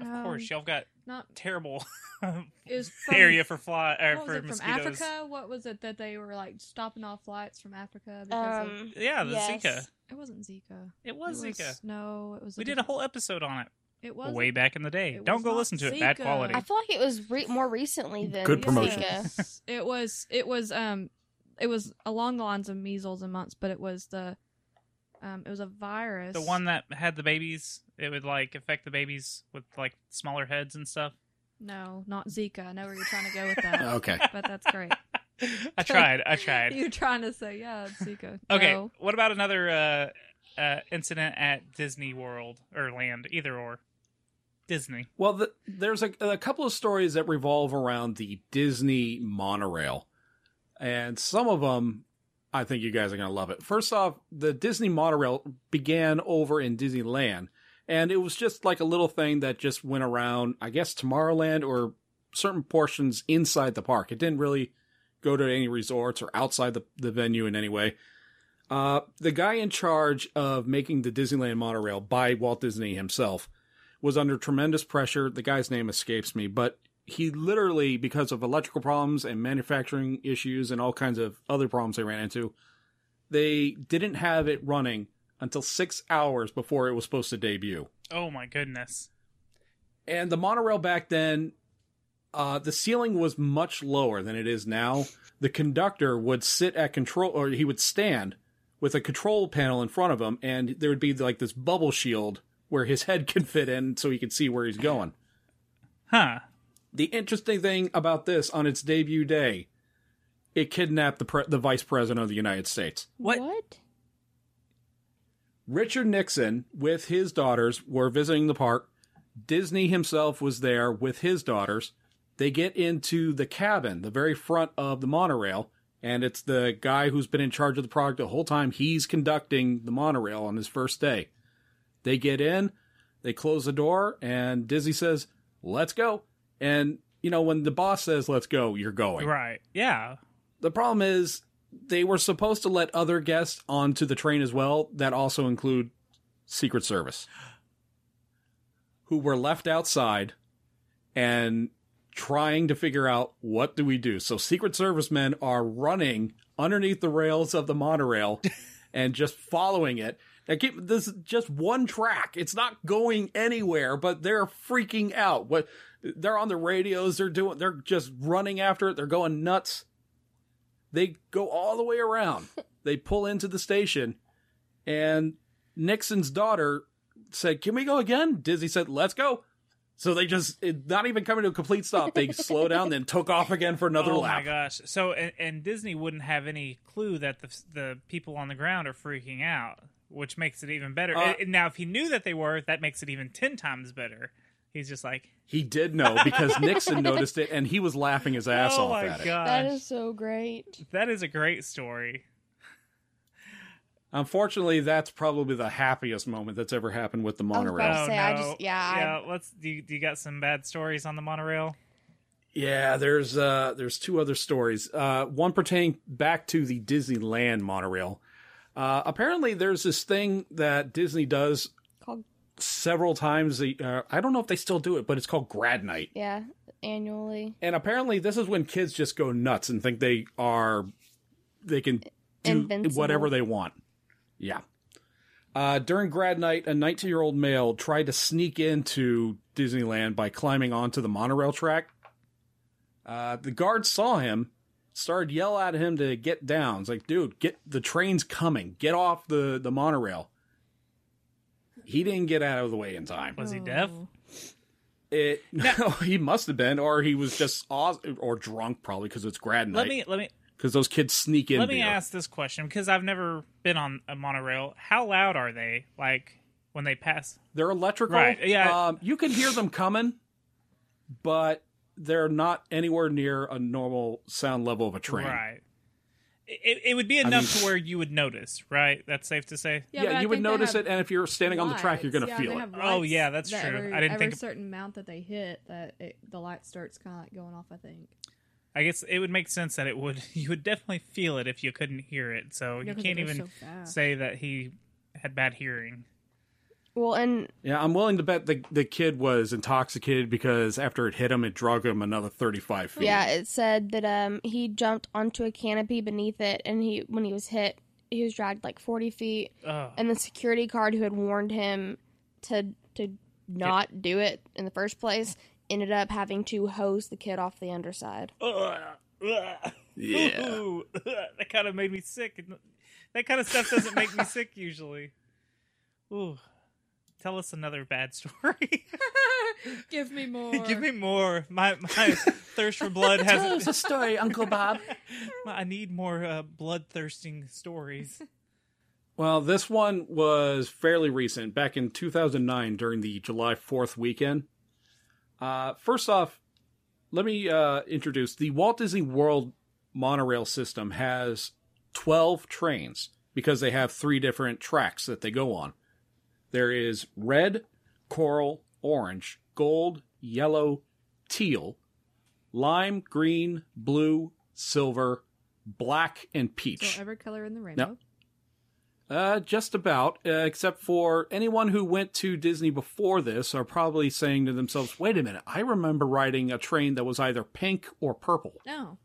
Of um, course, y'all got not terrible [LAUGHS] it was [LAUGHS] from, area for fly or What was for it from. Africa? What was it that they were like stopping off flights from Africa? Because of, Um, Yeah, the yes. Zika. it wasn't Zika. It was It Zika. No, it was. We did a whole episode on it It was way back in the day. it Don't go listen to it. Bad quality. I feel like it was re- more recently than Good promotion. Zika. It was. It was. Um. It was along the lines of measles and mumps, but it was the. Um, it was a virus. The one that had the babies, it would like affect the babies with like smaller heads and stuff. No, not Zika. I know where you're trying to go with that. [LAUGHS] Okay. but that's great. [LAUGHS] I tried. I tried. You're trying to say, yeah, it's Zika. Okay. No. What about another uh, uh, incident at Disney World or Land, either or? Disney. Well, the, there's a, a couple of stories that revolve around the Disney monorail, and some of them, I think you guys are going to love it. First off, the Disney monorail began over in Disneyland, and it was just like a little thing that just went around, I guess, Tomorrowland or certain portions inside the park. It didn't really go to any resorts or outside the, the venue in any way. Uh, the guy in charge of making the Disneyland monorail by Walt Disney himself was under tremendous pressure. The guy's name escapes me, but he literally, because of electrical problems and manufacturing issues and all kinds of other problems they ran into, they didn't have it running until six hours before it was supposed to debut. Oh my goodness. And the monorail back then, uh, the ceiling was much lower than it is now. The conductor would sit at control, or he would stand with a control panel in front of him, and there would be like this bubble shield where his head can fit in so he can see where he's going. Huh. The interesting thing about this on its debut day, it kidnapped the pre- the vice president of the United States. What? Richard Nixon, with his daughters, were visiting the park. Disney himself was there with his daughters. They get into the cabin, the very front of the monorail, and it's the guy who's been in charge of the product the whole time. He's conducting the monorail on his first day. They get in, they close the door, and Disney says, Let's go. And, you know, when the boss says, Let's go, you're going. Right. Yeah. The problem is they were supposed to let other guests onto the train as well that also include Secret Service who were left outside and trying to figure out what do we do. So Secret Service men are running underneath the rails of the monorail [LAUGHS] and just following it. Now keep this is just one track. It's not going anywhere, but they're freaking out. What they're on the radios, they're doing they're just running after it. They're going nuts. They go all the way around. [LAUGHS] they pull into the station and Nixon's daughter said, "Can we go again?" Disney said, "Let's go." So they just it, not even coming to a complete stop. They [LAUGHS] slow down, then took off again for another oh lap. my gosh. So and, and Disney wouldn't have any clue that the the people on the ground are freaking out, which makes it even better. Uh, now if he knew that they were, that makes it even 10 times better. He's just like, He did know because [LAUGHS] Nixon noticed it, and he was laughing his ass "Oh off my at it. That is so great. that is a great story." Unfortunately, that's probably the happiest moment that's ever happened with the was monorail. about to Oh say, I just- yeah, I- Yeah, let's do you, do you got some bad stories on the monorail? Yeah, there's uh there's two other stories. Uh one pertaining back to the Disneyland monorail. Uh apparently there's this thing that Disney does Called several times a, uh, I don't know if they still do it, but it's called grad night. yeah, annually. And apparently this is when kids just go nuts and think they are they can do Invincible. whatever they want. Yeah. Uh, during grad night, a 19 year old male tried to sneak into Disneyland by climbing onto the monorail track. Uh, the guards saw him, started yell at him to get down. It's like, dude, get the train's coming. Get off the, the monorail. He didn't get out of the way in time. Was he deaf? Oh. It [LAUGHS] no, he must have been, or he was just aw- or drunk, probably because it's grad night. Let me let me Because those kids sneak in. let me beer. ask this question because I've never been on a monorail. How loud are they? Like when they pass? They're electrical. Right, yeah. Um, you can hear them coming, but they're not anywhere near a normal sound level of a train. Right. It, it would be enough to where you would notice, right? That's safe to say. Yeah, but I you would notice it, and if you're standing on the track, you're going to Yeah, feel it. Oh, yeah, that's that true. Every, I didn't every think of- certain amount that they hit, that it, the light starts kind of like going off. I think. I guess it would make sense that it would. [LAUGHS] You would definitely feel it if you couldn't hear it. So Yeah, you 'cause it can't even so say that he had bad hearing. Well, and Yeah, I'm willing to bet the the kid was intoxicated because after it hit him, it drug him another 35 feet. yeah, it said that um he jumped onto a canopy beneath it, and he when he was hit, he was dragged like forty feet, Ugh. and the security guard who had warned him to to not do it in the first place ended up having to hose the kid off the underside. Ugh. Ugh. Yeah. Ooh. [LAUGHS] that kind of made me sick. that kind of stuff doesn't make me sick usually. Ooh, tell us another bad story. [LAUGHS] Give me [LAUGHS] more. Give me more. My my [LAUGHS] thirst for blood has. a story, Uncle Bob. I need more uh, bloodthirsting stories. Well, this one was fairly recent, back in 2009 during the July 4th weekend. Uh, first off, let me uh, introduce the Walt Disney World monorail system has 12 trains because they have three different tracks that they go on. There is red, coral, orange, gold, yellow, teal, lime, green, blue, silver, black, and peach. So every color in the rainbow. Uh, just about, uh, except for anyone who went to Disney before this are probably saying to themselves, wait a minute, I remember riding a train that was either pink or purple. No.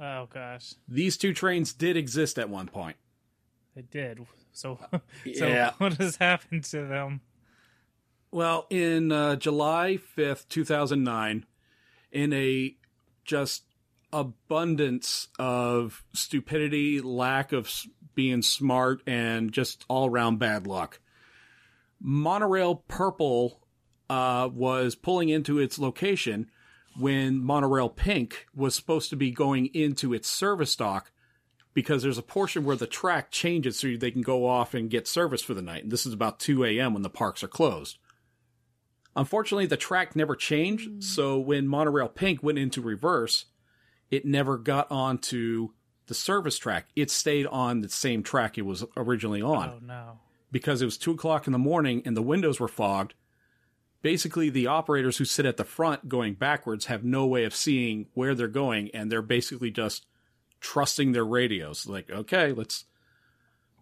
Oh gosh, These two trains did exist at one point. it did. [LAUGHS] So, Yeah. so [LAUGHS] what has happened to them? Well, in uh, July 5th, 2009, in a just abundance of stupidity, lack of being smart, and just all around bad luck, Monorail Purple uh, was pulling into its location when Monorail Pink was supposed to be going into its service dock because there's a portion where the track changes so they can go off and get service for the night. And this is about 2 a.m. when the parks are closed. Unfortunately, the track never changed, mm. so when Monorail Pink went into reverse, it never got onto the service track. It stayed on the same track it was originally on Oh no. because it was two o'clock in the morning and the windows were fogged. Basically, the operators who sit at the front going backwards have no way of seeing where they're going, and they're basically just trusting their radios. Like, okay, let's.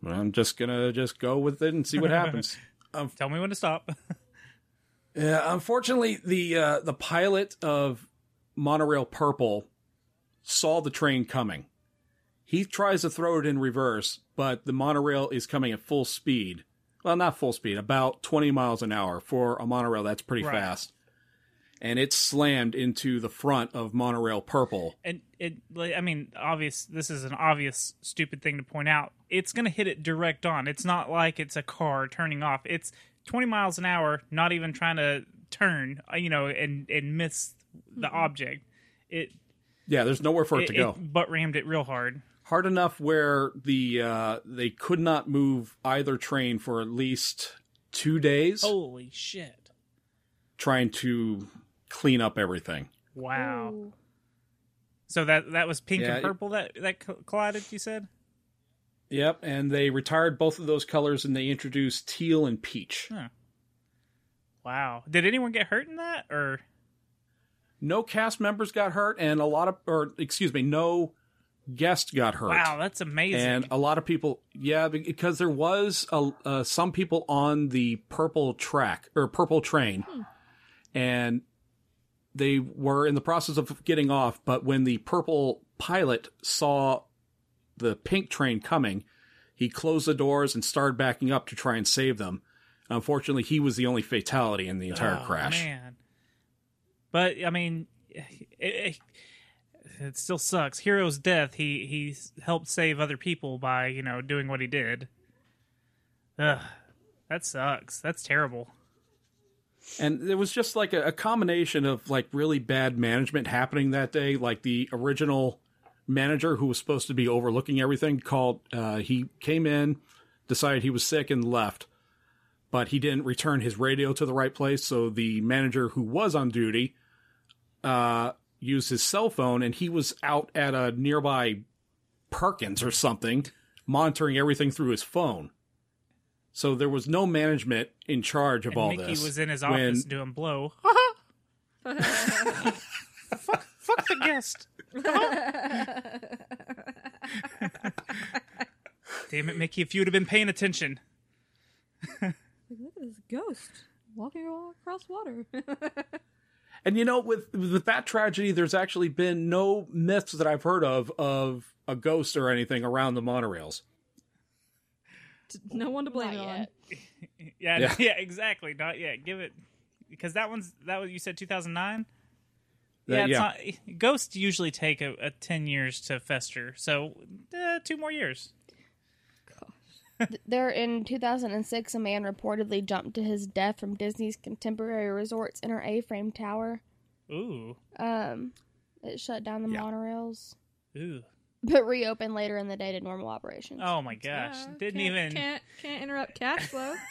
I'm just gonna just go with it and see what happens. [LAUGHS] um, Tell me when to stop. [LAUGHS] Yeah, unfortunately, the uh, the pilot of Monorail Purple saw the train coming. He tries to throw it in reverse, but the monorail is coming at full speed. Well, not full speed, about 20 miles an hour for a monorail. That's pretty Right. fast. And it slammed into the front of Monorail Purple. and it i mean obvious this is an obvious stupid thing to point out. It's going to hit it direct on. It's not like it's a car turning off. It's 20 miles an hour not even trying to turn uh, you know and and miss the object. It Yeah, there's nowhere for it, it, to go. it butt rammed it real hard. Hard enough where the uh, they could not move either train for at least two days, holy shit. Trying to clean up everything. wow Ooh. so that that was pink Yeah, and purple that that collided you said Yep, and they retired both of those colors and they introduced teal and peach. wow did anyone get hurt in that or No cast members got hurt, and a lot of, or excuse me, no guest got hurt. wow that's amazing And a lot of people, yeah, because there was a, uh, some people on the purple track or purple train, and they were in the process of getting off. But when the purple pilot saw the pink train coming, he closed the doors and started backing up to try and save them. Unfortunately, he was the only fatality in the entire Oh, crash. Man. But I mean, it, it, it still sucks. Hero's death. He he helped save other people by you know doing what he did. Ugh, that sucks. That's terrible. And it was just like a, a combination of like really bad management happening that day. Like the original manager who was supposed to be overlooking everything called, uh, he came in, decided he was sick and left, but he didn't return his radio to the right place. So the manager who was on duty, uh, used his cell phone and he was out at a nearby Perkins or something, monitoring everything through his phone. So there was no management in charge of And all Mickey this. Mickey was in his when- office doing blow. [LAUGHS] fuck, fuck the guest. Damn it, Mickey! If you would have been paying attention. Look at this ghost walking all across water. [LAUGHS] And you know, with with that tragedy, there's actually been no myths that I've heard of of a ghost or anything around the monorails. No one to blame Not it on. yet. [LAUGHS] Yeah, Yeah. yeah, exactly. Not yet. Give it because that one's that was you said 2009. Yeah, it's yeah. not, ghosts usually take a, a ten years to fester, so uh, two more years. There, in 2006, a man reportedly jumped to his death from Disney's Contemporary Resorts inner A-frame tower. Ooh, Um, it shut down the Yeah. monorails, ooh. [LAUGHS] but reopened later in the day to normal operations. Oh my gosh! Yeah, Didn't can't- even. can't can't interrupt cash flow. [LAUGHS]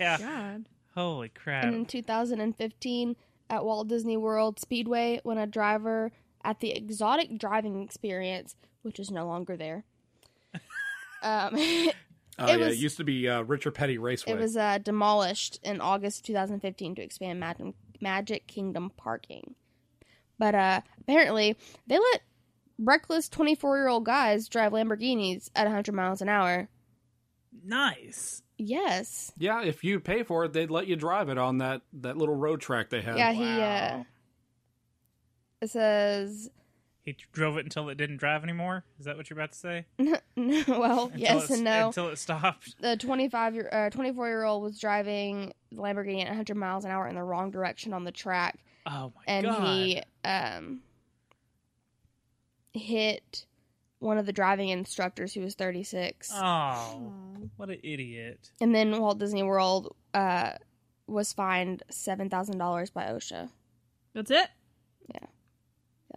Yeah. God. Holy crap! And in 2015, at Walt Disney World Speedway, when a driver at the Exotic Driving Experience, which is no longer there, [LAUGHS] um, it Oh yeah, was- it used to be uh, Richard Petty Raceway. It was uh, demolished in August 2015 to expand Mag- Magic Kingdom parking. But uh, apparently, they let reckless 24 year old guys drive Lamborghinis at 100 miles an hour. nice. Yes. yeah, if you pay for it, they'd let you drive it on that that little road track they have. Yeah, he. Uh, it says He drove it until it didn't drive anymore. Is that what you're about to say? [LAUGHS] well, Until yes and no. Until it stopped. The 25 year, uh, 24 year old was driving the Lamborghini at 100 miles an hour in the wrong direction on the track, Oh my and god! And he um hit one of the driving instructors who was 36. Oh, what an idiot! And then Walt Disney World uh was fined $7,000 by OSHA. That's it. Yeah, Yeah,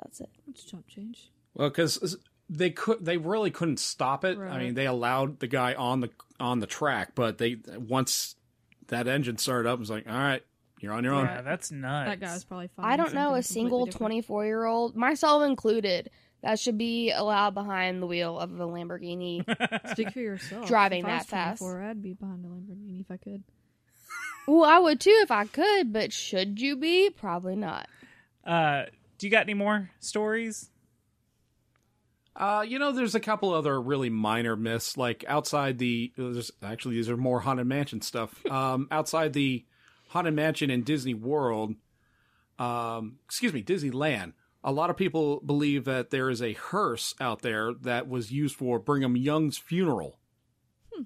that's it. That's chump change. Well, because they could, they really couldn't stop it. I mean, they allowed the guy on the on the track, but they once that engine started up, it was like, all right, you're on your own. Yeah, that's nuts. That guy's probably fine. I don't know a single 24 year old, myself included, that should be allowed behind the wheel of a Lamborghini. [LAUGHS] Speak for yourself. Driving If I was that fast. 24, I'd be behind a Lamborghini if I could. well, I would too if I could, but should you be? Probably not. Uh, do you got any more stories? Uh, you know, there's a couple other really minor myths, like outside the. There's, actually, these are more haunted mansion stuff. [LAUGHS] Um, outside the haunted mansion in Disney World, um, excuse me, Disneyland. A lot of people believe that there is a hearse out there that was used for Brigham Young's funeral, hmm.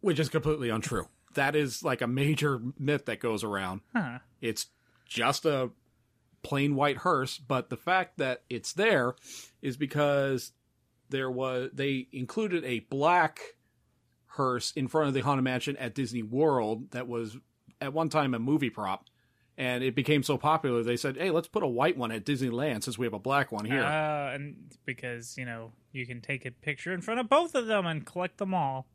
which is completely untrue. That is like a major myth that goes around. Huh? It's just a plain white hearse, but the fact that it's there is because there was they included a black hearse in front of the Haunted Mansion at Disney World that was at one time a movie prop. And it became so popular, they said, "Hey, let's put a white one at Disneyland since we have a black one here." Uh, and because you know you can take a picture in front of both of them and collect them all.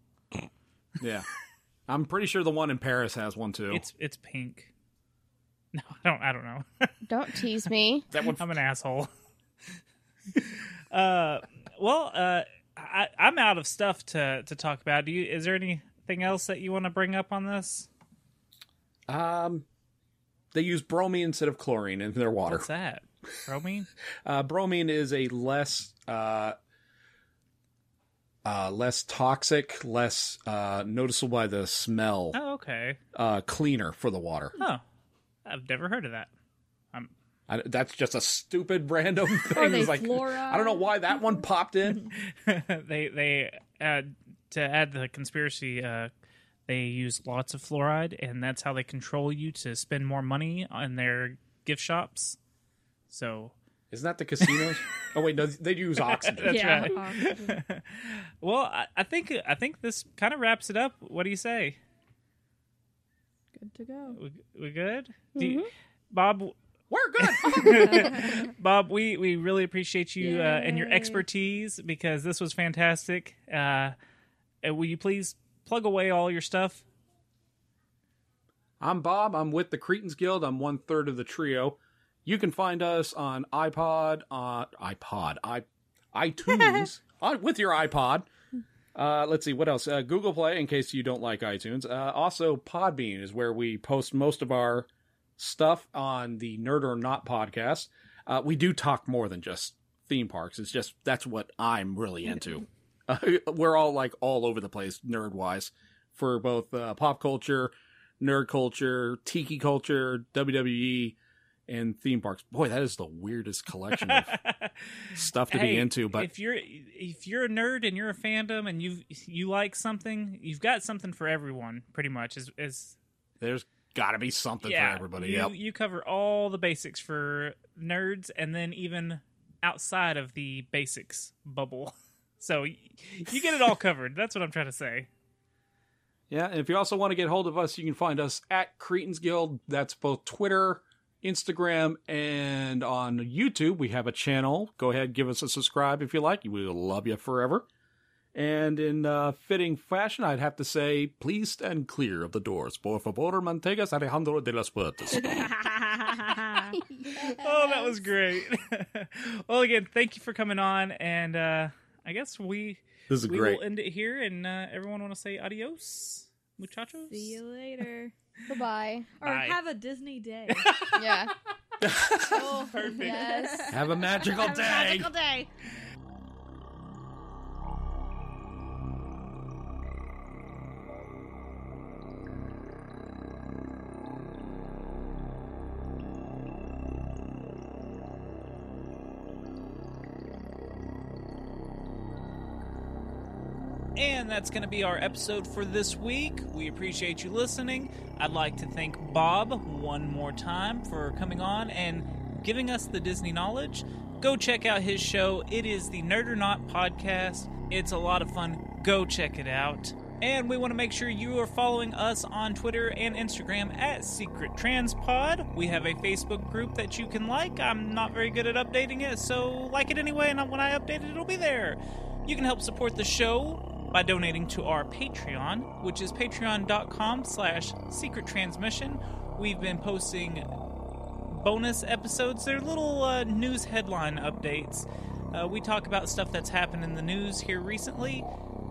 yeah, [LAUGHS] I'm pretty sure the one in Paris has one too. It's it's pink. [LAUGHS] No, I don't. I don't know. [LAUGHS] Don't tease me. that one, I'm an asshole. uh, well, uh, I, I'm out of stuff to to talk about. Do you? Is there anything else that you want to bring up on this? um, they use bromine instead of chlorine in their water. What's that? Bromine? [LAUGHS] Uh, bromine is a less uh, uh, less toxic, less uh, noticeable by the smell, Oh, okay. uh, cleaner for the water. Oh, I've never heard of that. I, that's just a stupid [LAUGHS] random thing. Are they like, fluoride? I don't know why that one popped in. [LAUGHS] they they add to add the conspiracy. Uh, they use lots of fluoride, and that's how they control you to spend more money on their gift shops. So, Isn't that the casinos? [LAUGHS] oh wait, no, they use oxygen. That's yeah. right. oxygen. [LAUGHS] well, I, I think I think this kind of wraps it up. What do you say? Good to go. We, we good? Do you- Bob, We're good. [LAUGHS] Bob, we, we really appreciate you uh, and your expertise because this was fantastic. Uh, uh, will you please plug away all your stuff? I'm Bob. I'm with the Cretans Guild. I'm one third of the trio. You can find us on iPod, uh, iPod, i iTunes, on, [LAUGHS] with your iPod. Uh, let's see what else. Uh, Google Play, in case you don't like iTunes. Uh, also, Podbean is where we post most of our stuff on the Nerd or Not podcast. Uh, we do talk more than just theme parks. It's just that's what I'm really into. Uh, [LAUGHS] we're all like all over the place, nerd wise, for both uh, pop culture, nerd culture, tiki culture, WWE, and theme parks. Boy, that is the weirdest collection of [LAUGHS] stuff to be into. But if you're if you're a nerd and you're a fandom and you you like something, you've got something for everyone. Pretty much is is there's got to be something yeah. for everybody. You, Yep. you cover all the basics for nerds, and then even outside of the basics bubble. [LAUGHS] So you get it all covered. That's what I'm trying to say. Yeah, and if you also want to get hold of us, you can find us at Cretans Guild. That's both Twitter, Instagram, and on YouTube. We have a channel. Go ahead, give us a subscribe if you like. We will love you forever. And in uh, fitting fashion, I'd have to say, please stand clear of the doors. Por favor, mantengas Alejandro de las puertas. [LAUGHS] [LAUGHS] Oh, that was great. [LAUGHS] well, again, thank you for coming on, and uh, I guess we This is we great. will end it here. And uh, everyone want to say adios, muchachos. See you later. [LAUGHS] Goodbye. Or Bye. have a Disney day. [LAUGHS] Yeah. oh, [LAUGHS] Perfect. yes. Have a magical Have a day. magical day. And that's going to be our episode for this week. We appreciate you listening. I'd like to thank Bob one more time for coming on and giving us the Disney knowledge. Go check out his show. It is the Nerd or Not podcast. It's a lot of fun. Go check it out. And we want to make sure you are following us on Twitter and Instagram at Secret Transpod. We have a Facebook group that you can like. I'm not very good at updating it, so like it anyway, and when I update it, it'll be there. You can help support the show by donating to our Patreon, which is patreon.com slash secret transmission. We've been posting bonus episodes. They're little uh, news headline updates. Uh, we talk about stuff that's happened in the news here recently.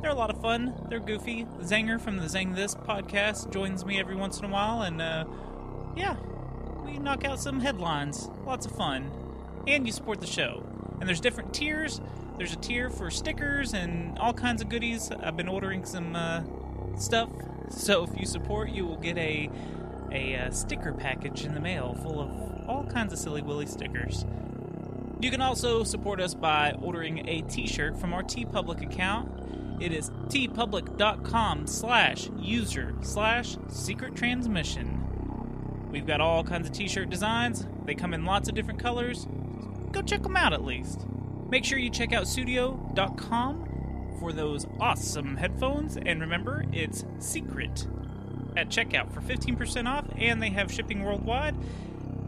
They're a lot of fun. They're goofy. Zanger from the Zang This podcast joins me every once in a while, and uh, yeah, we knock out some headlines. Lots of fun. And you support the show. And there's different tiers. There's a tier for stickers and all kinds of goodies. I've been ordering some uh, stuff. So if you support, you will get a a uh, sticker package in the mail full of all kinds of silly willy stickers. You can also support us by ordering a t-shirt from our TeePublic account. It is teepublic.com slash user slash secret transmission. We've got all kinds of t-shirt designs. They come in lots of different colors. Go check them out at least. Make sure you check out studio.com for those awesome headphones. And remember, it's secret at checkout for 15% off, and they have shipping worldwide.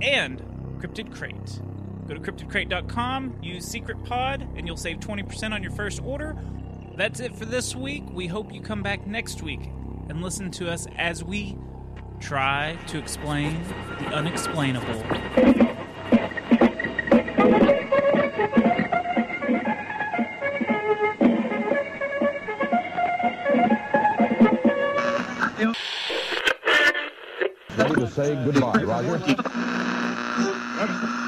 And Cryptid Crate. Go to cryptidcrate.com, use Secret Pod, and you'll save 20% on your first order. That's it for this week. We hope you come back next week and listen to us as we try to explain the unexplainable. Say goodbye, Roger. [LAUGHS]